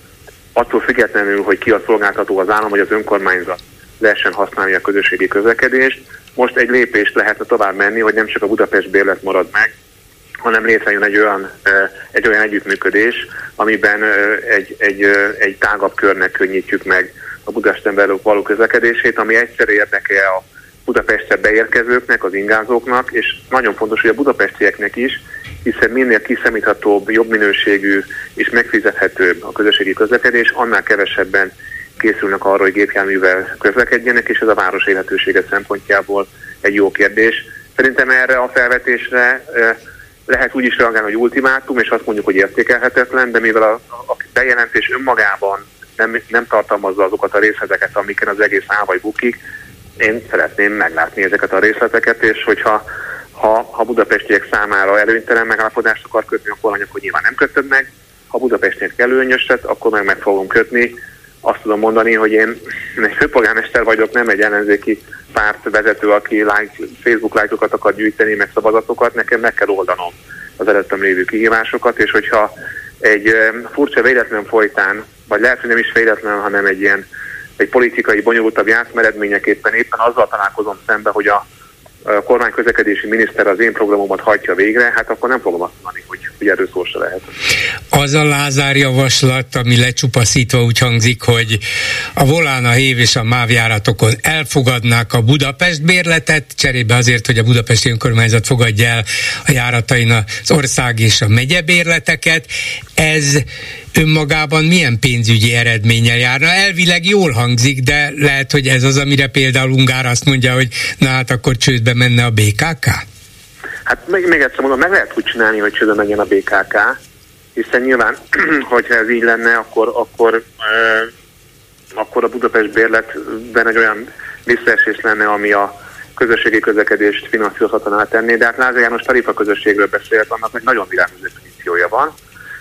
attól függetlenül, hogy ki a szolgáltató az állam vagy az önkormányzat lehessen használni a közösségi közlekedést. Most egy lépést lehetne tovább menni, hogy nem csak a Budapest bérlet marad meg, hanem létrejön egy olyan, egy olyan együttműködés, amiben egy, egy, egy tágabb körnek könnyítjük meg a Budapesten belül való közlekedését, ami egyszer érdeke a Budapestre beérkezőknek, az ingázóknak, és nagyon fontos, hogy a budapestieknek is, hiszen minél kiszemíthatóbb, jobb minőségű és megfizethetőbb a közösségi közlekedés, annál kevesebben készülnek arra, hogy gépjárművel közlekedjenek, és ez a város élhetősége szempontjából egy jó kérdés. Szerintem erre a felvetésre lehet úgy is reagálni, hogy ultimátum, és azt mondjuk, hogy értékelhetetlen, de mivel a, a bejelentés önmagában nem, nem tartalmazza azokat a részleteket, amiken az egész áll vagy bukik, én szeretném meglátni ezeket a részleteket, és hogyha ha, ha budapestiek számára előnytelen megállapodást akar kötni, akkor anyag, hogy nyilván nem kötöd meg. Ha budapestiek előnyöset, akkor meg meg fogom kötni. Azt tudom mondani, hogy én egy *laughs* főpolgármester vagyok, nem egy ellenzéki párt vezető, aki like, Facebook lájkokat akar gyűjteni, meg szavazatokat, nekem meg kell oldanom az előttem lévő kihívásokat, és hogyha egy furcsa véletlen folytán, vagy lehet, hogy nem is véletlen, hanem egy ilyen egy politikai bonyolultabb játszma eredményeképpen éppen azzal találkozom szembe, hogy a kormány közlekedési miniszter az én programomat hajtja végre, hát akkor nem fogom azt mondani, hogy, hogy erről szó se lehet. Az a Lázár javaslat, ami lecsupaszítva úgy hangzik, hogy a Volán, a Hév és a MÁV járatokon elfogadnák a Budapest bérletet, cserébe azért, hogy a Budapesti Önkormányzat fogadja el a járatain az ország és a megye bérleteket. Ez önmagában milyen pénzügyi eredménnyel járna. Elvileg jól hangzik, de lehet, hogy ez az, amire például Ungár azt mondja, hogy na hát akkor csődbe menne a BKK? Hát még, még egyszer mondom, meg lehet úgy csinálni, hogy csődbe menjen a BKK, hiszen nyilván, *clears throat* hogyha ez így lenne, akkor, akkor, euh, akkor a Budapest bérletben egy olyan visszaesés lenne, ami a közösségi közlekedést finanszírozhatóan tenni, de hát Lázár János tarifa közösségről beszélt, annak egy nagyon világos definíciója van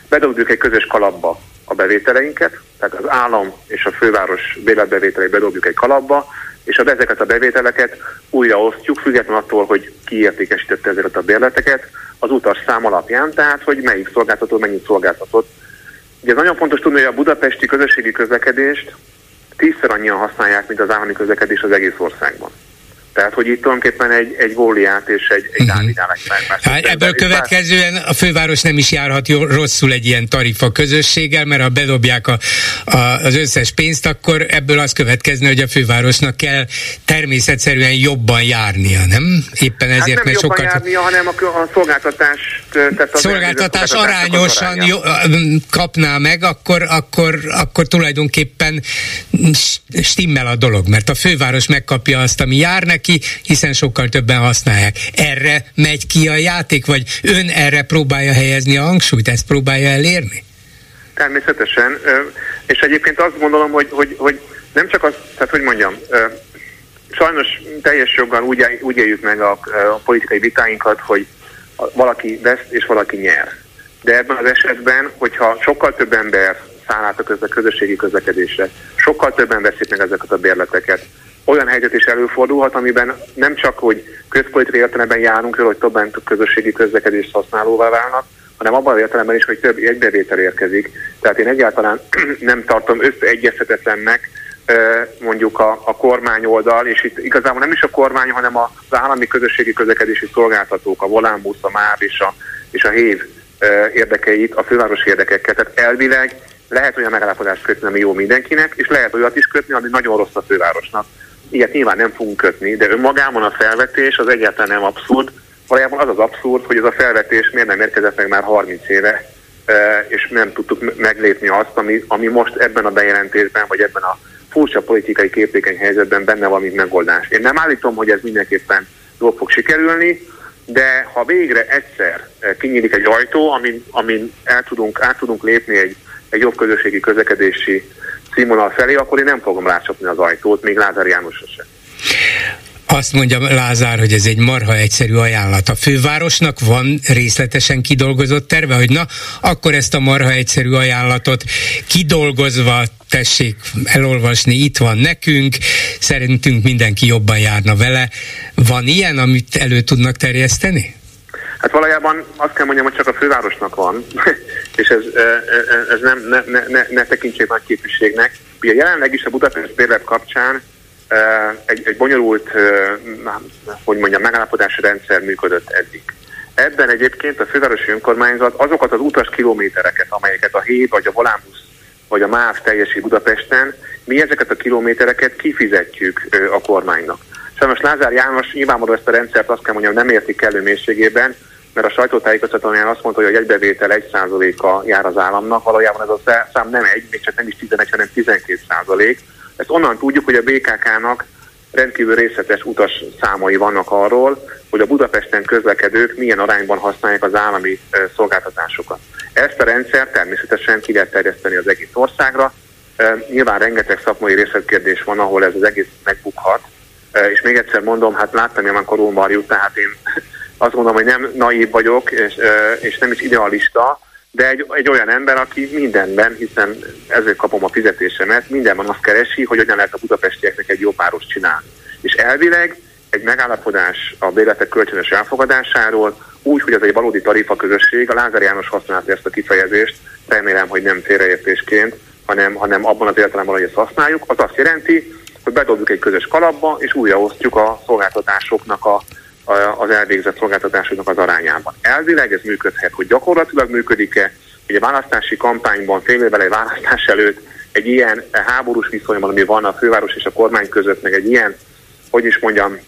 bedobjuk egy közös kalapba a bevételeinket, tehát az állam és a főváros béletbevételeit bedobjuk egy kalapba, és a ezeket a bevételeket újra osztjuk, függetlenül attól, hogy ki értékesítette ezeket a bérleteket, az utas szám alapján, tehát hogy melyik szolgáltató mennyit szolgáltatott. Ugye nagyon fontos tudni, hogy a budapesti közösségi közlekedést tízszer annyian használják, mint az állami közlekedés az egész országban. Tehát, hogy itt tulajdonképpen egy, egy Góliát és egy, egy uh-huh. hát Ebből következően a főváros nem is járhat jó, rosszul egy ilyen tarifa közösséggel, mert ha bedobják a, a, az összes pénzt, akkor ebből az következne, hogy a fővárosnak kell természetszerűen jobban járnia, nem? Éppen hát ezért, hát nem mert sokat... járnia, hanem a, a szolgáltatást... Tehát az szolgáltatás arányosan jó, kapná meg, akkor, akkor, akkor tulajdonképpen stimmel a dolog, mert a főváros megkapja azt, ami jár neki, ki, hiszen sokkal többen használják. Erre megy ki a játék, vagy ön erre próbálja helyezni a hangsúlyt, ezt próbálja elérni? Természetesen, és egyébként azt gondolom, hogy, hogy, hogy nem csak az, tehát hogy mondjam, sajnos teljes joggal úgy, úgy éljük meg a, a politikai vitáinkat, hogy valaki vesz és valaki nyer. De ebben az esetben, hogyha sokkal több ember száll át a közösségi közlekedésre, sokkal többen veszik meg ezeket a bérleteket, olyan helyzet is előfordulhat, amiben nem csak, hogy közpolitikai értelemben járunk hogy többen közösségi közlekedés használóvá válnak, hanem abban az értelemben is, hogy több egybevétel érkezik. Tehát én egyáltalán *clears throat* nem tartom összeegyezhetetlennek mondjuk a, a kormány oldal, és itt igazából nem is a kormány, hanem az állami közösségi közlekedési szolgáltatók, a Volánbusz, a MÁV és a, és a HÉV érdekeit, a főváros érdekekkel. Tehát elvileg lehet olyan megállapodást kötni, ami jó mindenkinek, és lehet olyat is kötni, ami nagyon rossz a fővárosnak ilyet nyilván nem fogunk kötni, de önmagában a felvetés az egyáltalán nem abszurd. Valójában az az abszurd, hogy ez a felvetés miért nem érkezett meg már 30 éve, és nem tudtuk meglépni azt, ami, ami most ebben a bejelentésben, vagy ebben a furcsa politikai képlékeny helyzetben benne van, mint megoldás. Én nem állítom, hogy ez mindenképpen jól fog sikerülni, de ha végre egyszer kinyílik egy ajtó, amin, amin el tudunk, át tudunk lépni egy, egy jobb közösségi közlekedési színvonal felé, akkor én nem fogom rácsapni az ajtót, még Lázár Jánosra sem. Azt mondja Lázár, hogy ez egy marha egyszerű ajánlat. A fővárosnak van részletesen kidolgozott terve, hogy na, akkor ezt a marha egyszerű ajánlatot kidolgozva tessék elolvasni, itt van nekünk, szerintünk mindenki jobban járna vele. Van ilyen, amit elő tudnak terjeszteni? Hát valójában azt kell mondjam, hogy csak a fővárosnak van, *laughs* és ez, ez nem, ne, ne, ne, ne tekintsék nagy képviségnek. Ugye jelenleg is a Budapest bérlet kapcsán egy, egy bonyolult, hogy mondjam, megállapodási rendszer működött eddig. Ebben egyébként a fővárosi önkormányzat azokat az utas kilométereket, amelyeket a HÉ vagy a Volánbusz vagy a MÁV teljesít Budapesten, mi ezeket a kilométereket kifizetjük a kormánynak. Sajnos Lázár János nyilvánvalóan ezt a rendszert azt kell mondjam, nem értik kellő mélységében, mert a sajtótájékoztatóján azt mondta, hogy a egybevétel 1%-a jár az államnak, valójában ez a szám nem egy, még csak nem is 11, hanem 12 százalék. Ezt onnan tudjuk, hogy a BKK-nak rendkívül részletes utas számai vannak arról, hogy a Budapesten közlekedők milyen arányban használják az állami szolgáltatásokat. Ezt a rendszer természetesen ki lehet terjeszteni az egész országra. Nyilván rengeteg szakmai részletkérdés van, ahol ez az egész megbukhat, és még egyszer mondom, hát láttam Jaman Korón tehát én azt mondom, hogy nem naív vagyok, és, és nem is idealista, de egy, egy olyan ember, aki mindenben, hiszen ezért kapom a fizetésemet, mindenben azt keresi, hogy hogyan lehet a budapestieknek egy jobb város csinálni. És elvileg egy megállapodás a bérletek kölcsönös elfogadásáról, úgy, hogy ez egy valódi tarifa közösség. A Lázár János használta ezt a kifejezést, remélem, hogy nem félreértésként, hanem, hanem abban az értelemben, hogy ezt használjuk. Az azt jelenti, hogy bedobjuk egy közös kalapba, és újraosztjuk a szolgáltatásoknak a, az elvégzett szolgáltatásoknak az arányában. Elvileg ez működhet, hogy gyakorlatilag működik-e, hogy a választási kampányban fél évvel egy választás előtt egy ilyen háborús viszonyban, ami van a főváros és a kormány között, meg egy ilyen, hogy is mondjam,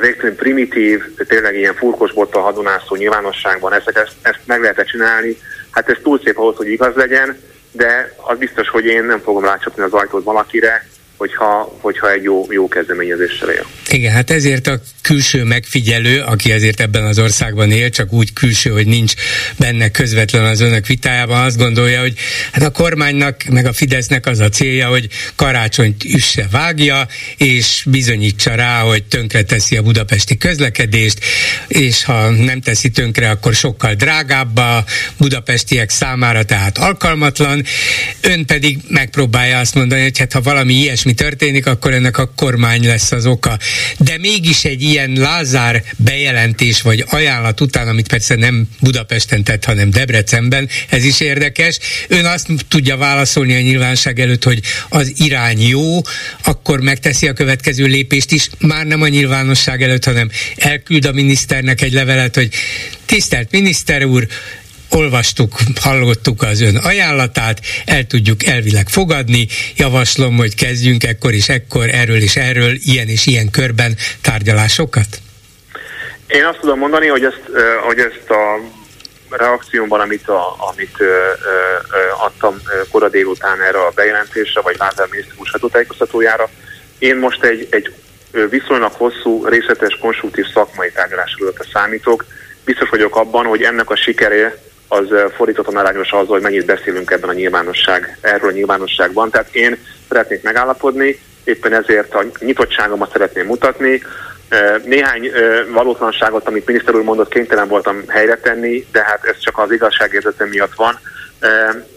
végtelen primitív, tényleg ilyen furkos bottal hadonászó nyilvánosságban ezt, ezt, ezt meg lehet csinálni. Hát ez túl szép ahhoz, hogy igaz legyen, de az biztos, hogy én nem fogom rácsapni az ajtót valakire, hogyha, hogyha egy jó, jó kezdeményezéssel él. Igen, hát ezért a külső megfigyelő, aki ezért ebben az országban él, csak úgy külső, hogy nincs benne közvetlen az önök vitájában, azt gondolja, hogy hát a kormánynak, meg a Fidesznek az a célja, hogy karácsonyt üsse vágja, és bizonyítsa rá, hogy tönkre teszi a budapesti közlekedést, és ha nem teszi tönkre, akkor sokkal drágább a budapestiek számára, tehát alkalmatlan. Ön pedig megpróbálja azt mondani, hogy hát ha valami ilyesmi történik, akkor ennek a kormány lesz az oka. De mégis egy ilyen Lázár bejelentés vagy ajánlat után, amit persze nem Budapesten tett, hanem Debrecenben, ez is érdekes. Ön azt tudja válaszolni a nyilvánosság előtt, hogy az irány jó, akkor megteszi a következő lépést is, már nem a nyilvánosság előtt, hanem elküld a miniszternek egy levelet, hogy tisztelt miniszter úr, olvastuk, hallottuk az ön ajánlatát, el tudjuk elvileg fogadni, javaslom, hogy kezdjünk ekkor és ekkor erről és erről, ilyen és ilyen körben tárgyalásokat? Én azt tudom mondani, hogy ezt, hogy ezt a reakciómban, amit, a, amit ö, ö, adtam kora délután erre a bejelentésre, vagy Lázár miniszter sajtótájékoztatójára, én most egy, egy viszonylag hosszú, részletes, konstruktív szakmai tárgyalásról számítok. Biztos vagyok abban, hogy ennek a sikere az fordítottan arányos azzal, hogy mennyit beszélünk ebben a nyilvánosság, erről a nyilvánosságban. Tehát én szeretnék megállapodni, éppen ezért a nyitottságomat szeretném mutatni. Néhány valótlanságot, amit miniszter úr mondott, kénytelen voltam helyre tenni, de hát ez csak az igazságérzetem miatt van.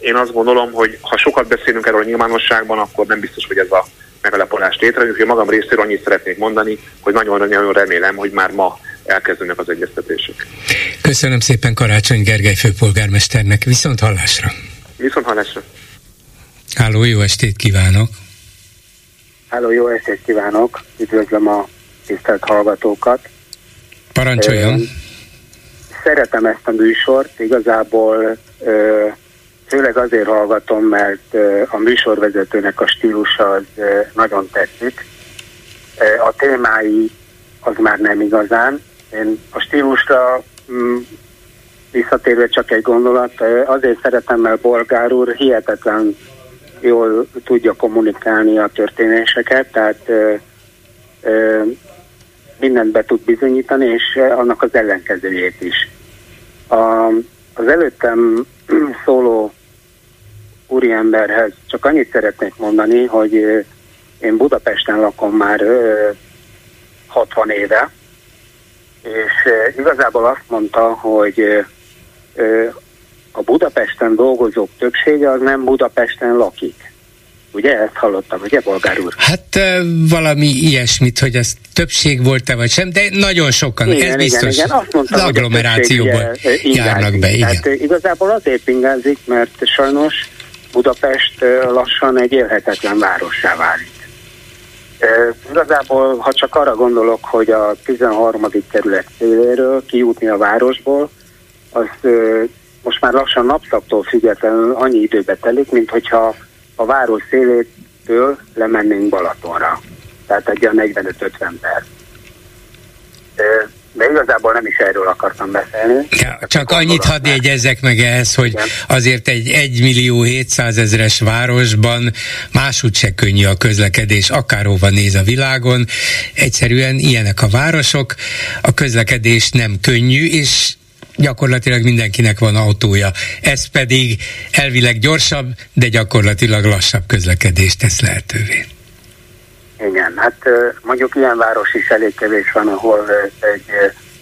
Én azt gondolom, hogy ha sokat beszélünk erről a nyilvánosságban, akkor nem biztos, hogy ez a megalapolást létrejön. Úgyhogy magam részéről annyit szeretnék mondani, hogy nagyon-nagyon remélem, hogy már ma elkezdődnek az egyeztetések. Köszönöm szépen Karácsony Gergely főpolgármesternek. Viszont hallásra. Viszont hallásra. Háló, jó estét kívánok. Háló, jó estét kívánok. Üdvözlöm a tisztelt hallgatókat. Parancsoljon. Szeretem ezt a műsort, igazából főleg azért hallgatom, mert a műsorvezetőnek a stílusa az nagyon tetszik. A témái az már nem igazán. Én a stílusra mm, visszatérve csak egy gondolat, azért szeretem, mert Bolgár úr hihetetlen jól tudja kommunikálni a történéseket, tehát ö, ö, mindent be tud bizonyítani, és annak az ellenkezőjét is. A, az előttem *clears throat* szóló úriemberhez csak annyit szeretnék mondani, hogy én Budapesten lakom már 60 éve, és igazából azt mondta, hogy a Budapesten dolgozók többsége az nem Budapesten lakik. Ugye ezt hallottam, ugye, bolgár úr? Hát valami ilyesmit, hogy ez többség volt-e vagy sem, de nagyon sokan, igen, ez biztos igen, igen. Azt mondta, agglomerációból járnak be. Igen. Tehát igazából azért ingázik, mert sajnos Budapest lassan egy élhetetlen várossá válik. Igazából, ha csak arra gondolok, hogy a 13. kerület széléről kijutni a városból, az most már lassan napszaptól függetlenül annyi időbe telik, mint hogyha a város szélétől lemennénk Balatonra. Tehát egy olyan 45-50 perc. De igazából nem is erről akartam beszélni. Ja, csak annyit hadd jegyezzek meg ehhez, hogy Igen. azért egy 1 millió 700 ezeres városban máshogy se könnyű a közlekedés, akárhova néz a világon. Egyszerűen ilyenek a városok, a közlekedés nem könnyű, és gyakorlatilag mindenkinek van autója. Ez pedig elvileg gyorsabb, de gyakorlatilag lassabb közlekedést tesz lehetővé. Igen, hát mondjuk ilyen város is elég kevés van, ahol egy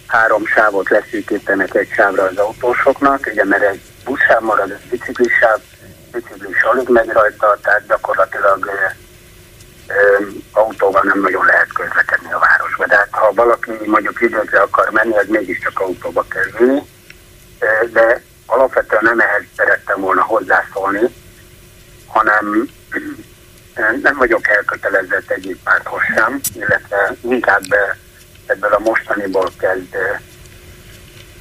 három sávot leszűkítenek egy sávra az autósoknak, ugye mert egy buszsáv marad, egy biciklisáv, biciklis alig megy rajta, tehát gyakorlatilag autóval nem nagyon lehet közlekedni a városba. De hát, ha valaki mondjuk vidékre akar menni, az mégiscsak autóba kell ülni. De alapvetően nem ehhez szerettem volna hozzászólni, hanem nem vagyok elkötelezett egyik párthoz sem, illetve inkább ebből a mostaniból kezd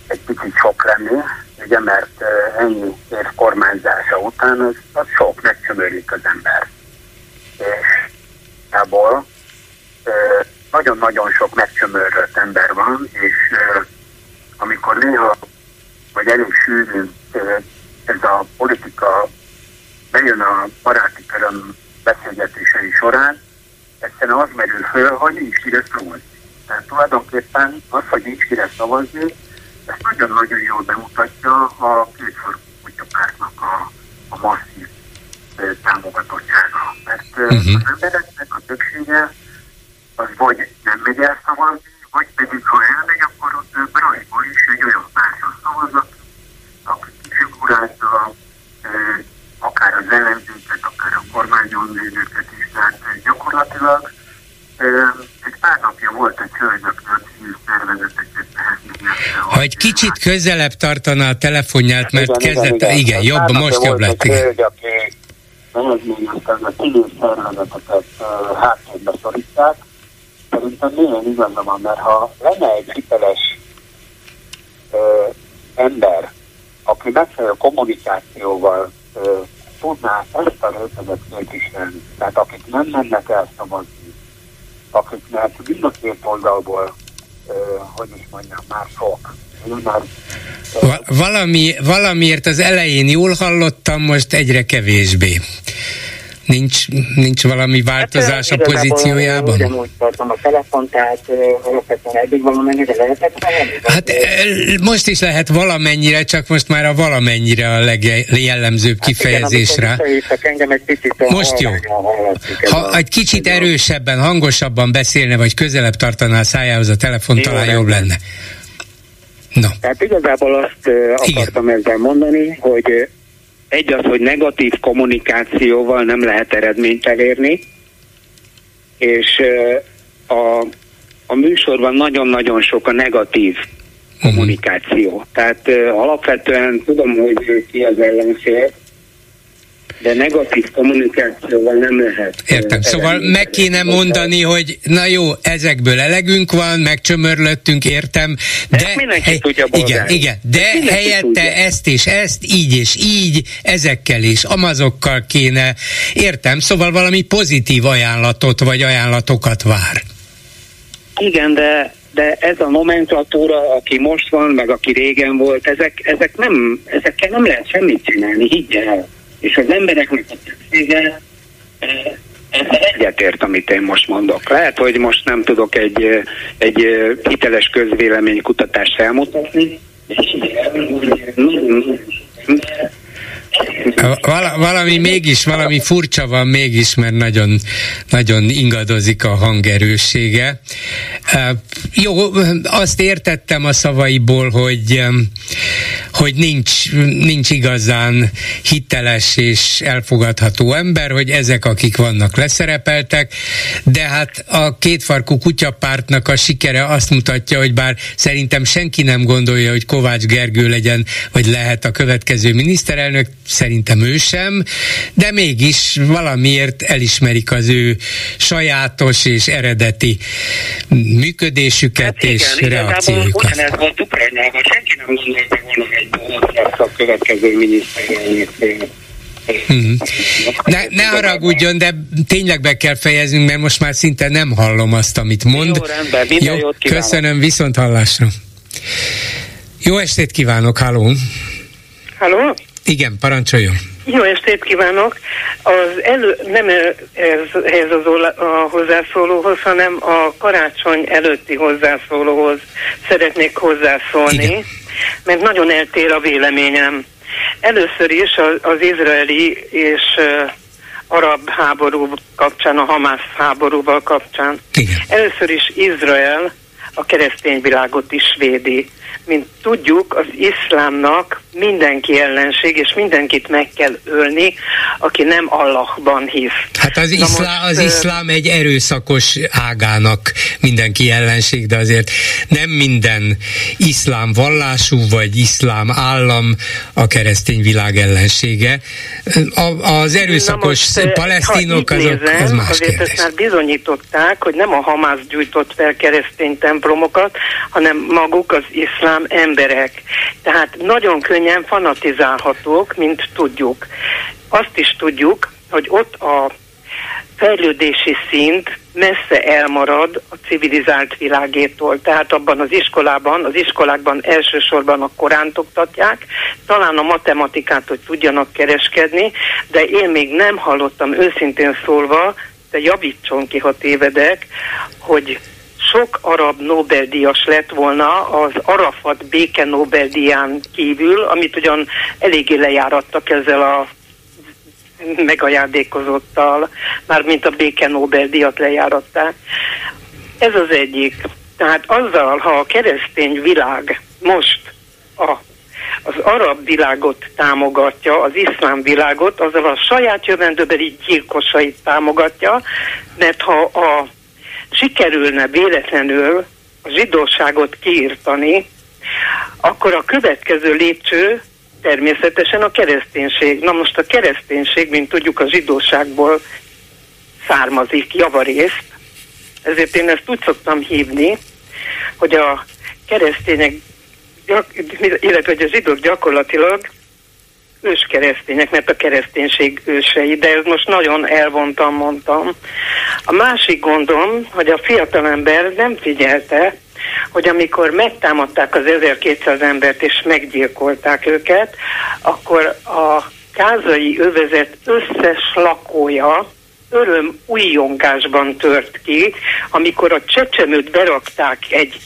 egy picit sok lenni, ugye, mert ennyi év kormányzása után az, az sok, megcsömörlik az ember. És Európából nagyon-nagyon sok megcsömörött ember van, és amikor néha, vagy elég sűrű ez a politika bejön a baráti köröm beszélgetései során, egyszerűen az merül föl, hogy nincs kire szavazni. Tehát tulajdonképpen az, hogy nincs kire szavazni, ez nagyon-nagyon jól bemutatja a két pártnak a, a masszív támogatottsága. Mert uh-huh. az embereknek a többsége az vagy nem megy el szavazni, vagy pedig ha elmegy, akkor ott rajból is egy olyan pártra szavaznak, aki kifigurálta akár az ellenzéket, akár a kormányon lévőket is, tehát gyakorlatilag egy pár napja volt egy hölgy, aki a civil szervezeteket Ha egy kicsit közelebb tartaná a telefonját, mert igen, kezdett, igen, igen, igen jobb, most jobb lett. Egy hölgy, aki eredményezte, hogy a civil szervezeteket háttérbe szorítják. Szerintem milyen igaza van, mert ha lenne egy hiteles ö, ember, aki megfelelő kommunikációval ö, tudná ezt a réteget képviselni, tehát akik nem mennek el szavazni, akiknek mind a két oldalból, ö, hogy is mondjam, már sok, már valami, valamiért az elején jól hallottam, most egyre kevésbé. Nincs, nincs valami változás hát, a pozíciójában? Ugyanúgy tartom a telefon, tehát alapvetően eddig valamennyire lehetett Hát most is lehet valamennyire, csak most már a valamennyire a legjellemzőbb hát kifejezésre. Igen, egy picit most jó. Ha egy kicsit erősebben, hangosabban beszélne, vagy közelebb tartaná a szájához a telefon, jó, talán jobb lenne. No. Tehát igazából azt akartam Igen. ezzel mondani, hogy egy az, hogy negatív kommunikációval nem lehet eredményt elérni, és a, a műsorban nagyon-nagyon sok a negatív uh-huh. kommunikáció. Tehát alapvetően tudom, hogy ki az ellenség, de negatív kommunikációval nem lehet. Értem, szóval meg kéne mondani, hogy na jó, ezekből elegünk van, megcsömörlöttünk, értem, de... Ezt mindenki hely, tudja Igen, igen, de ezt helyette tudja. ezt és ezt, így és így, ezekkel is, amazokkal kéne, értem, szóval valami pozitív ajánlatot vagy ajánlatokat vár. Igen, de de ez a nomenklatúra, aki most van, meg aki régen volt, ezek, ezek nem, ezekkel nem lehet semmit csinálni, higgyel és az embereknek a többsége egyetért, amit én most mondok. Lehet, hogy most nem tudok egy, egy hiteles közvéleménykutatást elmutatni, és Val- valami mégis, valami furcsa van mégis, mert nagyon, nagyon ingadozik a hangerőssége. Jó, azt értettem a szavaiból, hogy, hogy nincs, nincs igazán hiteles és elfogadható ember, hogy ezek, akik vannak, leszerepeltek, de hát a kétfarkú kutyapártnak a sikere azt mutatja, hogy bár szerintem senki nem gondolja, hogy Kovács Gergő legyen, vagy lehet a következő miniszterelnök, szerintem ő sem, de mégis valamiért elismerik az ő sajátos és eredeti működésüket hát igen, és reakciójukat. Ugyanez volt Ukrajnában, senki nem gondolta volna egy a következő miniszterelnök Hmm. Ne, ne haragudjon, de tényleg be kell fejeznünk, mert most már szinte nem hallom azt, amit mond. Jó, rendben, minden Jó, jót kívánok. Köszönöm, viszont hallásra. Jó estét kívánok, halló! Halló? Igen, parancsoljon. Jó estét kívánok! Az elő, nem ez, ez az a hozzászólóhoz, hanem a karácsony előtti hozzászólóhoz szeretnék hozzászólni, Igen. mert nagyon eltér a véleményem. Először is az, az izraeli és arab háború kapcsán, a Hamász háborúval kapcsán. Igen. Először is Izrael a keresztény világot is védi. Mint tudjuk, az iszlámnak mindenki ellenség, és mindenkit meg kell ölni, aki nem Allahban hisz. Hát az, iszlá, most, az iszlám egy erőszakos ágának mindenki ellenség, de azért nem minden iszlám vallású, vagy iszlám állam a keresztény világ ellensége. A, az erőszakos most, palesztinok, azok, nézem, az más azért kérdés. ezt már bizonyították, hogy nem a Hamász gyújtott fel keresztény templomokat, hanem maguk az iszlám emberek. Tehát nagyon könnyen fanatizálhatók, mint tudjuk. Azt is tudjuk, hogy ott a fejlődési szint messze elmarad a civilizált világétól. Tehát abban az iskolában, az iskolákban elsősorban a Koránt oktatják, talán a matematikát, hogy tudjanak kereskedni, de én még nem hallottam őszintén szólva, de javítson ki, ha tévedek, hogy sok arab Nobel-díjas lett volna az Arafat béke Nobel-díján kívül, amit ugyan eléggé lejárattak ezzel a megajándékozottal, mármint a béke Nobel-díjat lejáratták. Ez az egyik. Tehát azzal, ha a keresztény világ most a, az arab világot támogatja, az iszlám világot, azzal a saját jövendőbeli gyilkosait támogatja, mert ha a sikerülne véletlenül a zsidóságot kiírtani, akkor a következő lépcső természetesen a kereszténység. Na most a kereszténység, mint tudjuk, a zsidóságból származik javarészt, ezért én ezt úgy szoktam hívni, hogy a keresztények, illetve hogy a zsidók gyakorlatilag ős keresztények, mert a kereszténység ősei, de ez most nagyon elvontam, mondtam. A másik gondom, hogy a fiatalember nem figyelte, hogy amikor megtámadták az 1200 embert és meggyilkolták őket, akkor a kázai övezet összes lakója öröm újongásban tört ki, amikor a csecsemőt berakták egy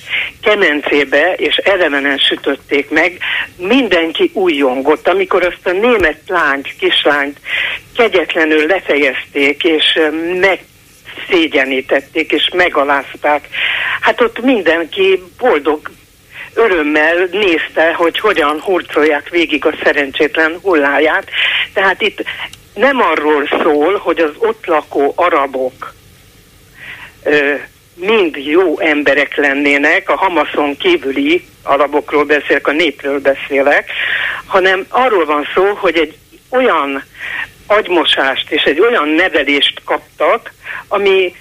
kemencébe, és elemenen sütötték meg, mindenki újongott. Amikor azt a német lányt, kislányt kegyetlenül lefejezték, és meg szégyenítették és megalázták. Hát ott mindenki boldog örömmel nézte, hogy hogyan hurcolják végig a szerencsétlen hulláját. Tehát itt nem arról szól, hogy az ott lakó arabok ö, mind jó emberek lennének, a Hamaszon kívüli arabokról beszélek, a népről beszélek, hanem arról van szó, hogy egy olyan agymosást és egy olyan nevelést kaptak, ami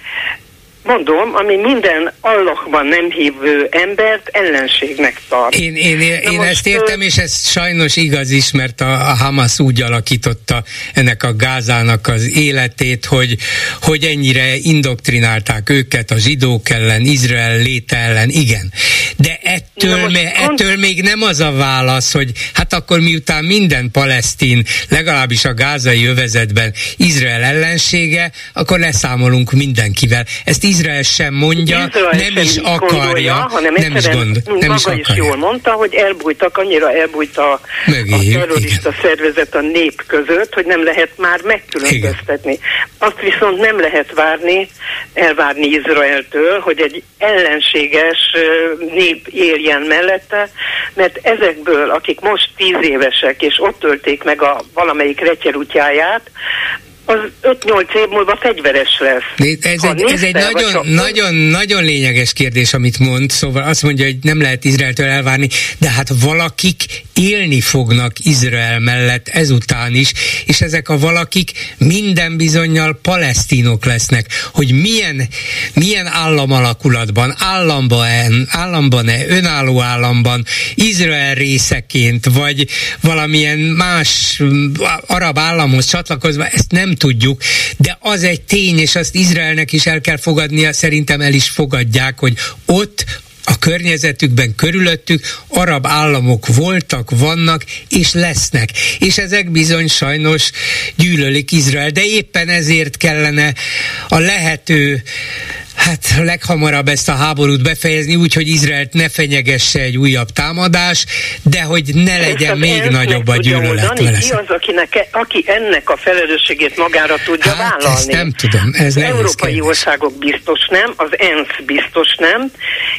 mondom, ami minden Allahban nem hívő embert ellenségnek tart. Én, én, én, én ezt értem, és ez sajnos igaz is, mert a, a Hamas úgy alakította ennek a Gázának az életét, hogy, hogy ennyire indoktrinálták őket a zsidók ellen, Izrael léte ellen, igen. De ettől, most, me, ettől még nem az a válasz, hogy hát akkor miután minden palesztin, legalábbis a gázai övezetben Izrael ellensége, akkor leszámolunk mindenkivel. Ezt Izrael sem mondja, Izrael nem sem is akarja, gondolja, hanem nem is gond, nem maga is, akarja. jól mondta, hogy elbújtak, annyira elbújt a, Mögéjük, a terrorista igen. szervezet a nép között, hogy nem lehet már megkülönböztetni. Igen. Azt viszont nem lehet várni, elvárni Izraeltől, hogy egy ellenséges nép érjen mellette, mert ezekből, akik most tíz évesek, és ott tölték meg a valamelyik retyerútjáját, az 5-8 év múlva fegyveres lesz. Ez egy, ez egy nagyon, nagyon, nagyon lényeges kérdés, amit mond, szóval azt mondja, hogy nem lehet Izraeltől elvárni, de hát valakik élni fognak Izrael mellett ezután is, és ezek a valakik minden bizonyal palesztinok lesznek, hogy milyen, milyen államalakulatban, államban, államban-e, önálló államban, Izrael részeként, vagy valamilyen más arab államhoz csatlakozva, ezt nem tudjuk, de az egy tény, és azt Izraelnek is el kell fogadnia, szerintem el is fogadják, hogy ott a környezetükben, körülöttük arab államok voltak, vannak és lesznek. És ezek bizony sajnos gyűlölik Izrael, de éppen ezért kellene a lehető hát leghamarabb ezt a háborút befejezni úgy, hogy Izraelt ne fenyegesse egy újabb támadás, de hogy ne legyen még nagyobb a gyűlölet. Ki az, akinek, aki ennek a felelősségét magára tudja hát, vállalni? Ezt nem tudom. Ez az európai kérdés. országok biztos nem, az ENSZ biztos nem,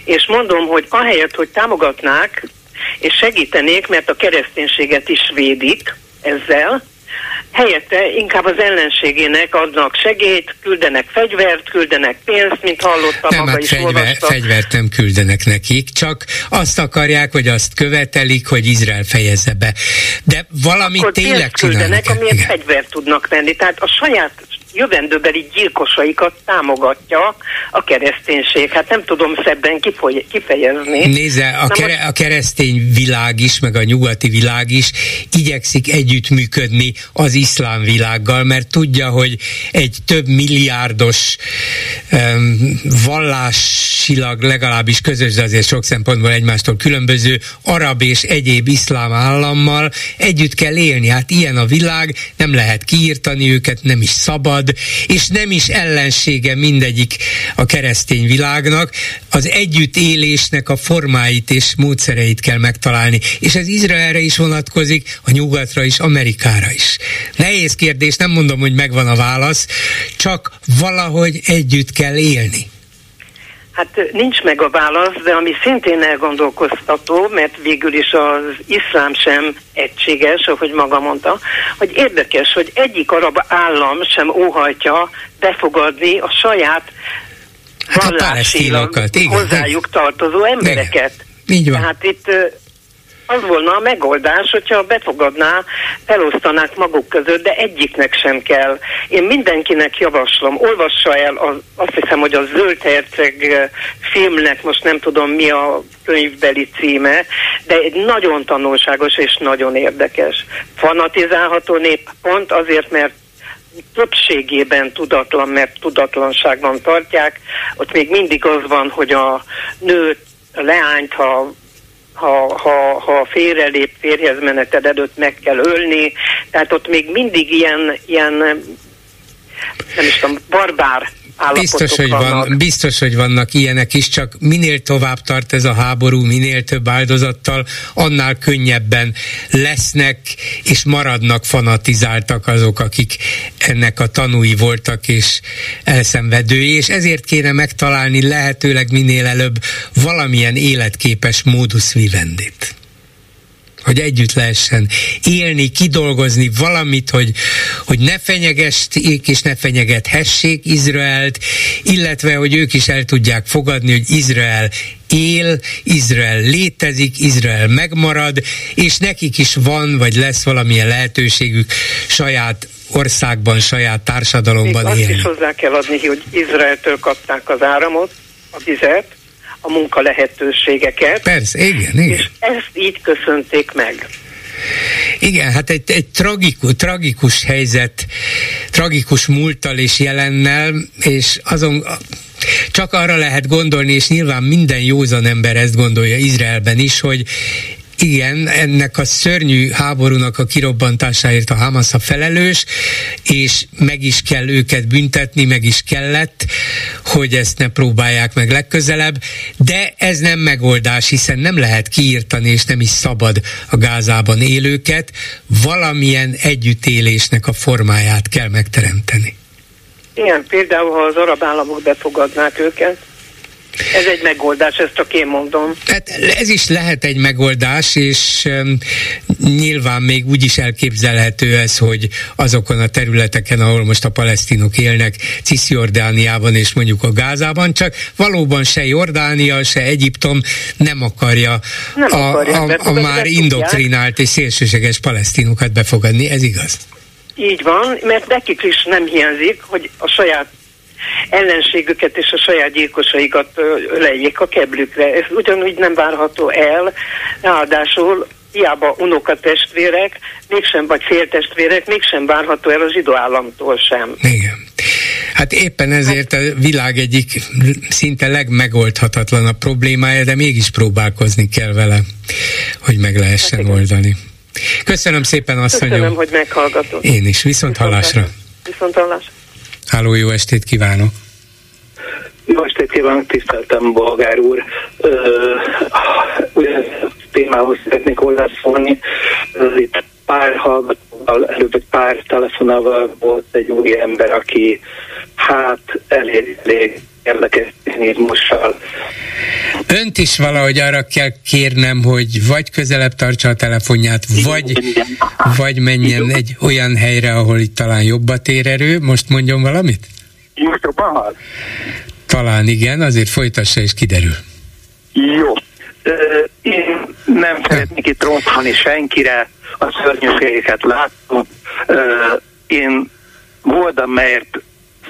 és mondom, hogy ahelyett, hogy támogatnák és segítenék, mert a kereszténységet is védik ezzel, helyette inkább az ellenségének adnak segélyt, küldenek fegyvert, küldenek pénzt, mint hallottam, nem, maga hát is fegyver, fegyvert nem küldenek nekik, csak azt akarják, vagy azt követelik, hogy Izrael fejezze be. De valamit Akkor tényleg pénzt küldenek, amiért Igen. fegyvert tudnak venni. Tehát a saját jövendőbeli gyilkosaikat támogatja a kereszténység. Hát nem tudom szebben kifejezni. Nézze, a, kere, a keresztény világ is, meg a nyugati világ is igyekszik együttműködni az iszlám világgal, mert tudja, hogy egy több milliárdos um, vallásilag legalábbis közös, de azért sok szempontból egymástól különböző arab és egyéb iszlám állammal együtt kell élni. Hát ilyen a világ, nem lehet kiírtani őket, nem is szabad, és nem is ellensége mindegyik a keresztény világnak. Az együttélésnek a formáit és módszereit kell megtalálni. És ez Izraelre is vonatkozik, a nyugatra is, Amerikára is. Nehéz kérdés, nem mondom, hogy megvan a válasz, csak valahogy együtt kell élni. Hát nincs meg a válasz, de ami szintén elgondolkoztató, mert végül is az iszlám sem egységes, ahogy maga mondta, hogy érdekes, hogy egyik arab állam sem óhajtja befogadni a saját Hát vallásilag igen. hozzájuk tartozó embereket. Így van. Tehát itt az volna a megoldás, hogyha befogadná, felosztanák maguk között, de egyiknek sem kell. Én mindenkinek javaslom, olvassa el, az, azt hiszem, hogy a Zöld Herceg ö, filmnek, most nem tudom mi a könyvbeli címe, de egy nagyon tanulságos és nagyon érdekes. Fanatizálható nép pont azért, mert többségében tudatlan, mert tudatlanságban tartják. Ott még mindig az van, hogy a nőt, a leányt, ha ha, ha, ha félrelép férjhez meneted előtt meg kell ölni, tehát ott még mindig ilyen, ilyen nem is tudom, barbár Biztos hogy, vannak. van, biztos, hogy vannak ilyenek is, csak minél tovább tart ez a háború, minél több áldozattal, annál könnyebben lesznek és maradnak fanatizáltak azok, akik ennek a tanúi voltak és elszenvedői, és ezért kéne megtalálni lehetőleg minél előbb valamilyen életképes módusz vivendit hogy együtt lehessen élni, kidolgozni valamit, hogy, hogy ne fenyegesték és ne fenyegethessék Izraelt, illetve, hogy ők is el tudják fogadni, hogy Izrael él, Izrael létezik, Izrael megmarad, és nekik is van, vagy lesz valamilyen lehetőségük saját országban, saját társadalomban Még azt élni. is hozzá kell adni, hogy Izraeltől kapták az áramot, a vizet, a munka lehetőségeket. Persze, igen, igen. És ezt így köszönték meg. Igen, hát egy, egy tragikus, tragikus helyzet, tragikus múlttal és jelennel, és azon csak arra lehet gondolni, és nyilván minden józan ember ezt gondolja Izraelben is, hogy igen, ennek a szörnyű háborúnak a kirobbantásáért a Hamas a felelős, és meg is kell őket büntetni, meg is kellett, hogy ezt ne próbálják meg legközelebb, de ez nem megoldás, hiszen nem lehet kiírtani, és nem is szabad a Gázában élőket, valamilyen együttélésnek a formáját kell megteremteni. Igen, például, ha az arab államok befogadnák őket, ez egy megoldás, ezt csak én mondom. Hát ez is lehet egy megoldás, és nyilván még úgy is elképzelhető ez, hogy azokon a területeken, ahol most a palesztinok élnek, Cisjordániában és mondjuk a Gázában, csak valóban se Jordánia, se Egyiptom nem akarja, Nem a, akarják a, a befogadni, már indoktrinált és szélsőséges palesztinokat befogadni, ez igaz. Így van, mert nekik is nem hiányzik, hogy a saját ellenségüket és a saját gyilkosaikat öleljék a keblükre. Ez ugyanúgy nem várható el, ráadásul hiába unokatestvérek, mégsem, vagy féltestvérek, mégsem várható el a zsidó államtól sem. Igen. Hát éppen ezért a világ egyik szinte legmegoldhatatlanabb problémája, de mégis próbálkozni kell vele, hogy meg lehessen oldani. Köszönöm szépen, asszonyom. Köszönöm, hogy meghallgatott. Én is, viszont hallásra. Viszont hallásra. Háló, jó estét kívánok! Jó estét kívánok, tiszteltem, Bolgár úr. Ugyan témához szeretnék hozzászólni. Itt pár hallgatóval, előbb egy pár telefonával volt egy úri ember, aki hát elég, elég érdekes cinizmussal. Önt is valahogy arra kell kérnem, hogy vagy közelebb tartsa a telefonját, vagy, vagy menjen egy olyan helyre, ahol itt talán jobb a térerő. Most mondjon valamit? Most jobban Talán igen, azért folytassa és kiderül. Jó. Én nem szeretnék itt rontani senkire, a szörnyűségeket látom. Én voltam, mert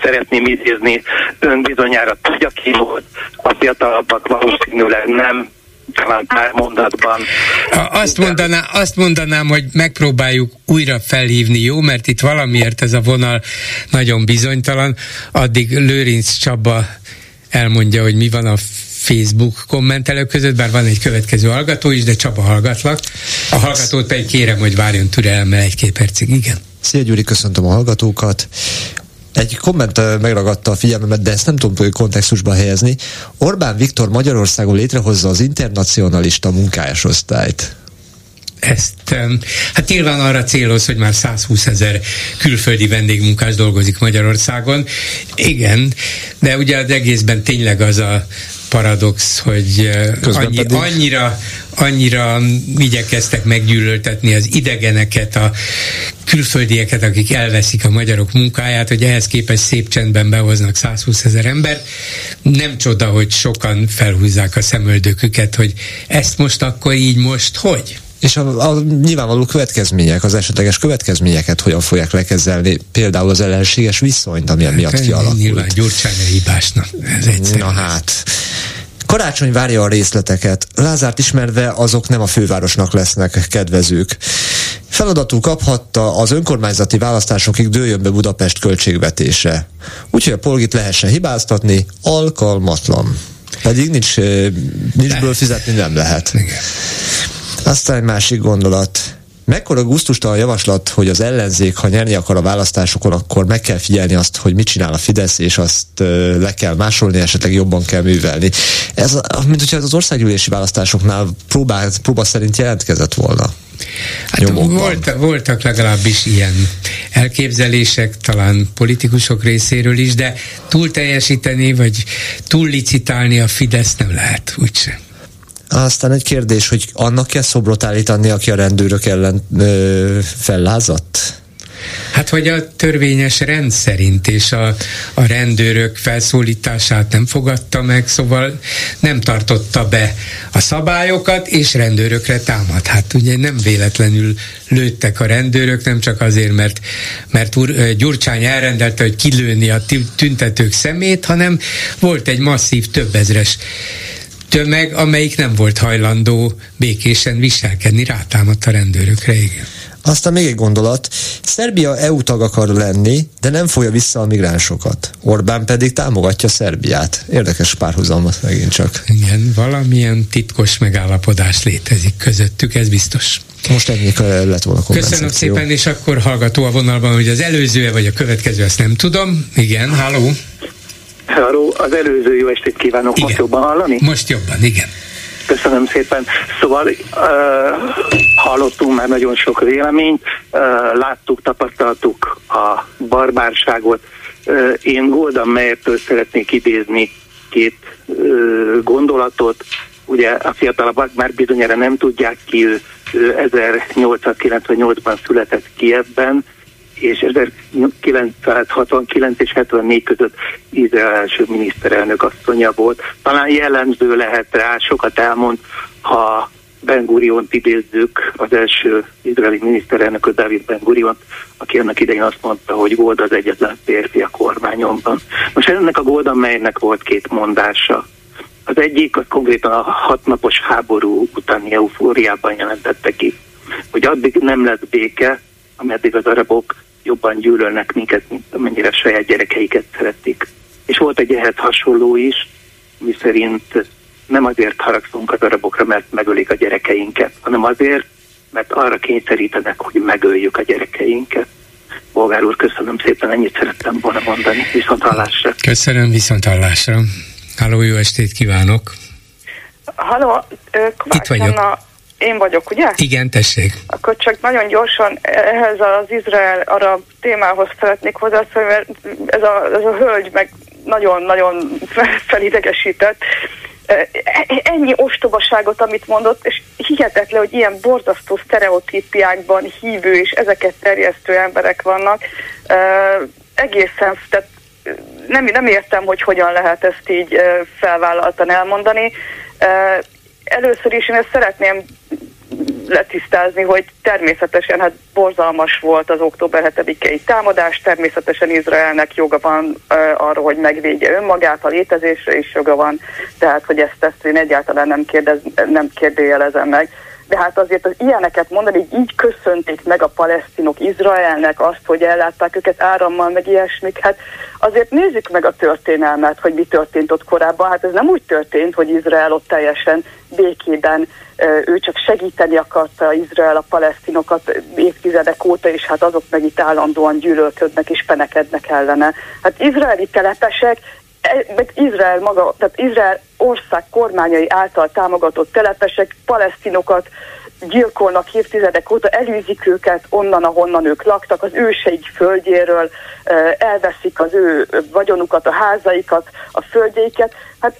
szeretném idézni, ön bizonyára tudja ki volt, a fiatalabbak valószínűleg nem, talán pár mondatban. Azt, mondaná, azt mondanám, hogy megpróbáljuk újra felhívni, jó? Mert itt valamiért ez a vonal nagyon bizonytalan. Addig Lőrinc Csaba elmondja, hogy mi van a Facebook kommentelők között, bár van egy következő hallgató is, de Csaba hallgatlak. A hallgatót pedig kérem, hogy várjon türelemmel egy-két percig. Igen. Szia Gyuri, köszöntöm a hallgatókat. Egy komment megragadta a figyelmemet, de ezt nem tudom kontextusba helyezni. Orbán Viktor Magyarországon létrehozza az internacionalista munkásosztályt ezt, hát nyilván arra céloz, hogy már 120 ezer külföldi vendégmunkás dolgozik Magyarországon. Igen, de ugye az egészben tényleg az a paradox, hogy annyi, annyira, annyira igyekeztek meggyűlöltetni az idegeneket, a külföldieket, akik elveszik a magyarok munkáját, hogy ehhez képest szép csendben behoznak 120 ezer embert. Nem csoda, hogy sokan felhúzzák a szemöldöküket, hogy ezt most akkor így most hogy? És a, a nyilvánvaló következmények, az esetleges következményeket hogyan fogják lekezelni, például az ellenséges viszonyt, ami miatt hát, kialakult. Nyilván Gyurcsány hibásnak, ez egyszerű. Na hát. Karácsony várja a részleteket. Lázárt ismerve azok nem a fővárosnak lesznek kedvezők. Feladatul kaphatta az önkormányzati választásokig dőljön be Budapest költségvetése. Úgyhogy a polgit lehessen hibáztatni, alkalmatlan. Pedig nincs, nincs ből fizetni nem lehet. Aztán egy másik gondolat. Mekkora a javaslat, hogy az ellenzék, ha nyerni akar a választásokon, akkor meg kell figyelni azt, hogy mit csinál a Fidesz, és azt le kell másolni, esetleg jobban kell művelni. Ez, mint hogyha az országgyűlési választásoknál próbál, próba szerint jelentkezett volna. Hát volt, voltak legalábbis ilyen elképzelések, talán politikusok részéről is, de túl teljesíteni, vagy túl licitálni a Fidesz nem lehet, úgysem. Aztán egy kérdés, hogy annak kell szobrot állítani, aki a rendőrök ellen ö, fellázadt? Hát, hogy a törvényes rend szerint, és a, a rendőrök felszólítását nem fogadta meg, szóval nem tartotta be a szabályokat, és rendőrökre támad. Hát ugye nem véletlenül lőttek a rendőrök, nem csak azért, mert, mert úr, Gyurcsány elrendelte, hogy kilőni a tüntetők szemét, hanem volt egy masszív, többezres tömeg, amelyik nem volt hajlandó békésen viselkedni, rátámadt a rendőrökre, igen. Aztán még egy gondolat. Szerbia EU tag akar lenni, de nem fogja vissza a migránsokat. Orbán pedig támogatja Szerbiát. Érdekes párhuzalmat megint csak. Igen, valamilyen titkos megállapodás létezik közöttük, ez biztos. Most ennyi lett volna a Köszönöm szépen, és akkor hallgató a vonalban, hogy az előző vagy a következő, ezt nem tudom. Igen, halló. Hello, az előző jó estét kívánok, igen. most jobban hallani? Most jobban, igen. Köszönöm szépen. Szóval uh, hallottunk már nagyon sok véleményt, uh, láttuk, tapasztaltuk a barbárságot. Uh, én Golda Meyertől szeretnék idézni két uh, gondolatot. Ugye a fiatalabbak már bizonyára nem tudják ki, ő, ő 1898-ban született Kievben, és 1969 és 74 között Izrael első miniszterelnök asszonya volt. Talán jellemző lehet rá, sokat elmond, ha Ben Gurion idézzük, az első izraeli miniszterelnök, David Ben Gurion, aki annak idején azt mondta, hogy Gold az egyetlen férfi a kormányomban. Most ennek a Golda melynek volt két mondása. Az egyik, az konkrétan a hatnapos háború utáni eufóriában jelentette ki, hogy addig nem lesz béke, ameddig az arabok jobban gyűlölnek minket, mint amennyire saját gyerekeiket szeretik. És volt egy ehhez hasonló is, mi szerint nem azért haragszunk az arabokra, mert megölik a gyerekeinket, hanem azért, mert arra kényszerítenek, hogy megöljük a gyerekeinket. Bolgár úr, köszönöm szépen, ennyit szerettem volna mondani. Viszont hallásra. Köszönöm, viszont hallásra. Háló, jó estét kívánok! Halló, Itt vagyok. A én vagyok, ugye? Igen, tessék. Akkor csak nagyon gyorsan ehhez az Izrael-arab témához szeretnék hozzászólni, mert ez a, ez a hölgy meg nagyon-nagyon felidegesített. Ennyi ostobaságot, amit mondott, és hihetetlen, hogy ilyen borzasztó sztereotípiákban hívő és ezeket terjesztő emberek vannak. Egészen, tehát nem, nem értem, hogy hogyan lehet ezt így felvállaltan elmondani. Először is én ezt szeretném letisztázni, hogy természetesen hát borzalmas volt az október 7-i támadás, természetesen Izraelnek joga van uh, arra, hogy megvédje önmagát, a létezésre is joga van, tehát hogy ezt, ezt én egyáltalán nem, kérdez, nem kérdőjelezem meg. De hát azért az ilyeneket mondani, hogy így köszönték meg a palesztinok Izraelnek azt, hogy ellátták őket árammal, meg ilyesmik, hát azért nézzük meg a történelmet, hogy mi történt ott korábban. Hát ez nem úgy történt, hogy Izrael ott teljesen békében ő csak segíteni akarta Izrael a palesztinokat évtizedek óta, és hát azok meg itt állandóan gyűlölködnek és penekednek ellene. Hát izraeli telepesek meg Izrael maga, tehát Izrael ország kormányai által támogatott telepesek palesztinokat gyilkolnak évtizedek óta, elűzik őket onnan, ahonnan ők laktak, az őseik földjéről, elveszik az ő vagyonukat, a házaikat, a földjeiket. Hát,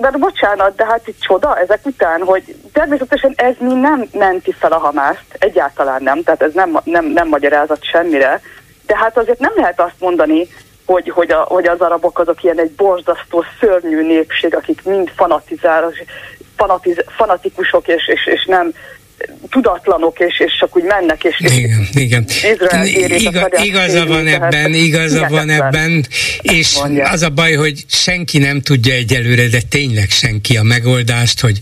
de bocsánat, de hát itt csoda ezek után, hogy természetesen ez mi nem menti fel a Hamászt, egyáltalán nem, tehát ez nem, nem, nem magyarázat semmire, de hát azért nem lehet azt mondani, hogy, hogy, a, hogy az arabok azok ilyen egy borzasztó, szörnyű népség, akik mind fanatizál, fanatiz, fanatikusok, és, és, és nem tudatlanok, és, és csak úgy mennek, és, igen, igen. Izrael Iga, igaza van ebben, igaza van ebben, és mondja. az a baj, hogy senki nem tudja egyelőre, de tényleg senki a megoldást, hogy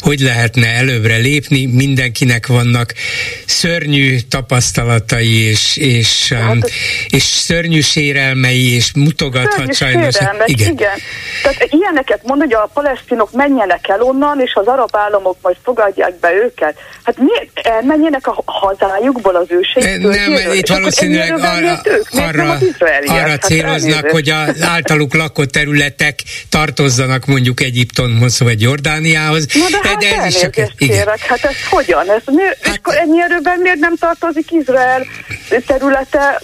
hogy lehetne előbbre lépni, mindenkinek vannak szörnyű tapasztalatai, és, és, hát, um, és szörnyű sérelmei, és mutogathat sajnos. Igen. igen. Tehát ilyeneket mond, hogy a palesztinok menjenek el onnan, és az arab államok majd fogadják be őket. Hát miért elmenjenek a hazájukból az őseik? Nem, nem itt valószínűleg arra, arra, arra hát céloznak, elnézést. hogy az általuk lakott területek tartozzanak mondjuk Egyiptomhoz vagy Jordániához. Na de, hát de ez is csak, kérek, hát ez hogyan? Ez miért, hát, és ennyi erőben miért nem tartozik Izrael területe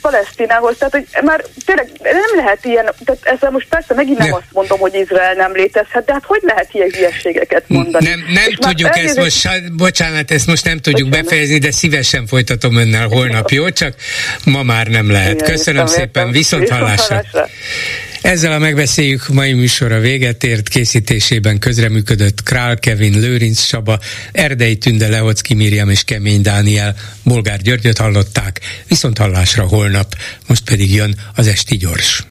Palesztinához? Tehát, hogy már tényleg nem lehet ilyen, tehát ezzel most persze megint nem, nem azt mondom, hogy Izrael nem létezhet, de hát hogy lehet ilyen hülyeségeket mondani? Nem, nem tudjuk ezt most bocsánat, ezt most nem tudjuk Köszönöm. befejezni, de szívesen folytatom önnel holnap, jó? Csak ma már nem lehet. Köszönöm szépen, viszont hallásra. Ezzel a megbeszéljük mai műsora véget ért, készítésében közreműködött Král Kevin, Lőrinc Saba, Erdei Tünde, Lehocki Miriam és Kemény Dániel, Bolgár Györgyöt hallották, viszont hallásra holnap, most pedig jön az Esti Gyors.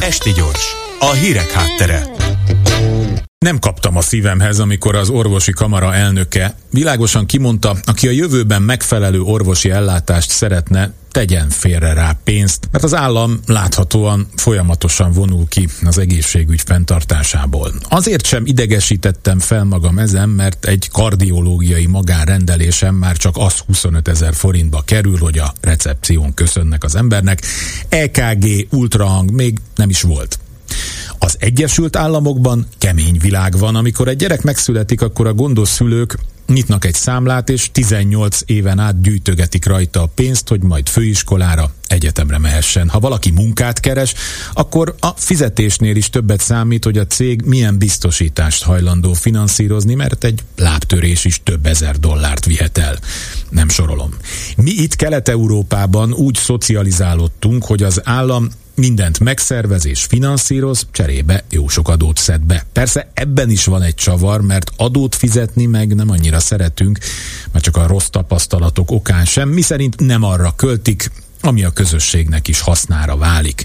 Esti Gyors, a hírek háttere. Nem kaptam a szívemhez, amikor az orvosi kamara elnöke világosan kimondta, aki a jövőben megfelelő orvosi ellátást szeretne, tegyen félre rá pénzt, mert az állam láthatóan folyamatosan vonul ki az egészségügy fenntartásából. Azért sem idegesítettem fel magam ezen, mert egy kardiológiai magánrendelésem már csak az 25 ezer forintba kerül, hogy a recepción köszönnek az embernek. EKG, ultrahang még nem is volt. Az Egyesült Államokban kemény világ van, amikor egy gyerek megszületik, akkor a gondos szülők nyitnak egy számlát, és 18 éven át gyűjtögetik rajta a pénzt, hogy majd főiskolára, egyetemre mehessen. Ha valaki munkát keres, akkor a fizetésnél is többet számít, hogy a cég milyen biztosítást hajlandó finanszírozni, mert egy lábtörés is több ezer dollárt vihet el. Nem sorolom. Mi itt Kelet-Európában úgy szocializálódtunk, hogy az állam mindent megszervez és finanszíroz, cserébe jó sok adót szed be. Persze ebben is van egy csavar, mert adót fizetni meg nem annyira szeretünk, mert csak a rossz tapasztalatok okán sem, mi szerint nem arra költik, ami a közösségnek is hasznára válik.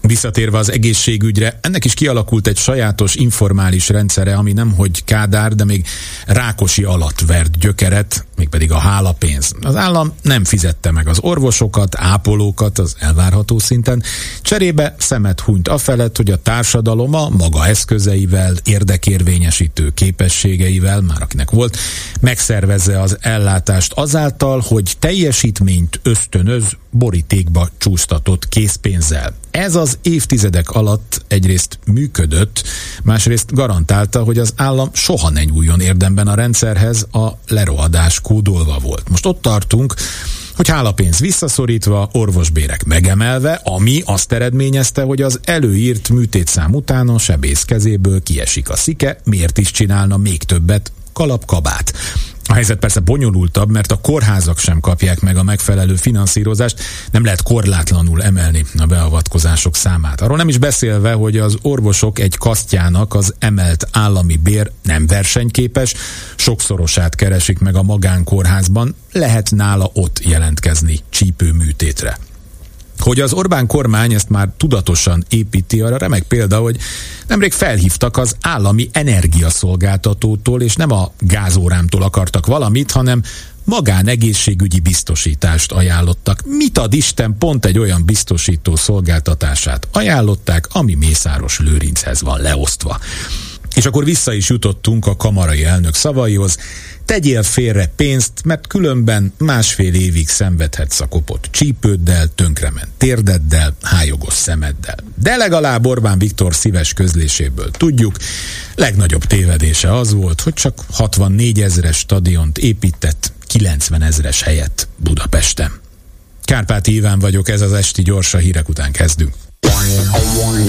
Visszatérve az egészségügyre, ennek is kialakult egy sajátos informális rendszere, ami nem hogy Kádár, de még Rákosi alatt vert gyökeret, mégpedig a hálapénz. Az állam nem fizette meg az orvosokat, ápolókat az elvárható szinten, cserébe szemet hunyt afelett, hogy a társadalom a maga eszközeivel, érdekérvényesítő képességeivel, már akinek volt, megszervezze az ellátást azáltal, hogy teljesítményt ösztönöz borítékba csúsztatott készpénzzel. Ez az évtizedek alatt egyrészt működött, másrészt garantálta, hogy az állam soha ne nyúljon érdemben a rendszerhez, a lerohadás kódolva volt. Most ott tartunk, hogy hálapénz visszaszorítva, orvosbérek megemelve, ami azt eredményezte, hogy az előírt műtétszám után a sebész kezéből kiesik a szike, miért is csinálna még többet, kalapkabát. A helyzet persze bonyolultabb, mert a kórházak sem kapják meg a megfelelő finanszírozást, nem lehet korlátlanul emelni a beavatkozások számát. Arról nem is beszélve, hogy az orvosok egy kasztjának az emelt állami bér nem versenyképes, sokszorosát keresik meg a magánkórházban, lehet nála ott jelentkezni csípőműtétre. Hogy az Orbán kormány ezt már tudatosan építi, arra remek példa, hogy nemrég felhívtak az állami energiaszolgáltatótól, és nem a gázórámtól akartak valamit, hanem magánegészségügyi biztosítást ajánlottak. Mit ad Isten pont egy olyan biztosító szolgáltatását ajánlották, ami Mészáros Lőrinchez van leosztva. És akkor vissza is jutottunk a kamarai elnök szavaihoz, Tegyél félre pénzt, mert különben másfél évig szenvedhetsz a kopott csípőddel, tönkrement térdeddel, hájogos szemeddel. De legalább Orbán Viktor szíves közléséből tudjuk, legnagyobb tévedése az volt, hogy csak 64 ezres stadiont épített 90 ezres helyett Budapesten. Kárpáti Iván vagyok, ez az Esti Gyors, a hírek után kezdünk.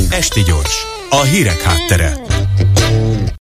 Esti Gyors, a hírek háttere.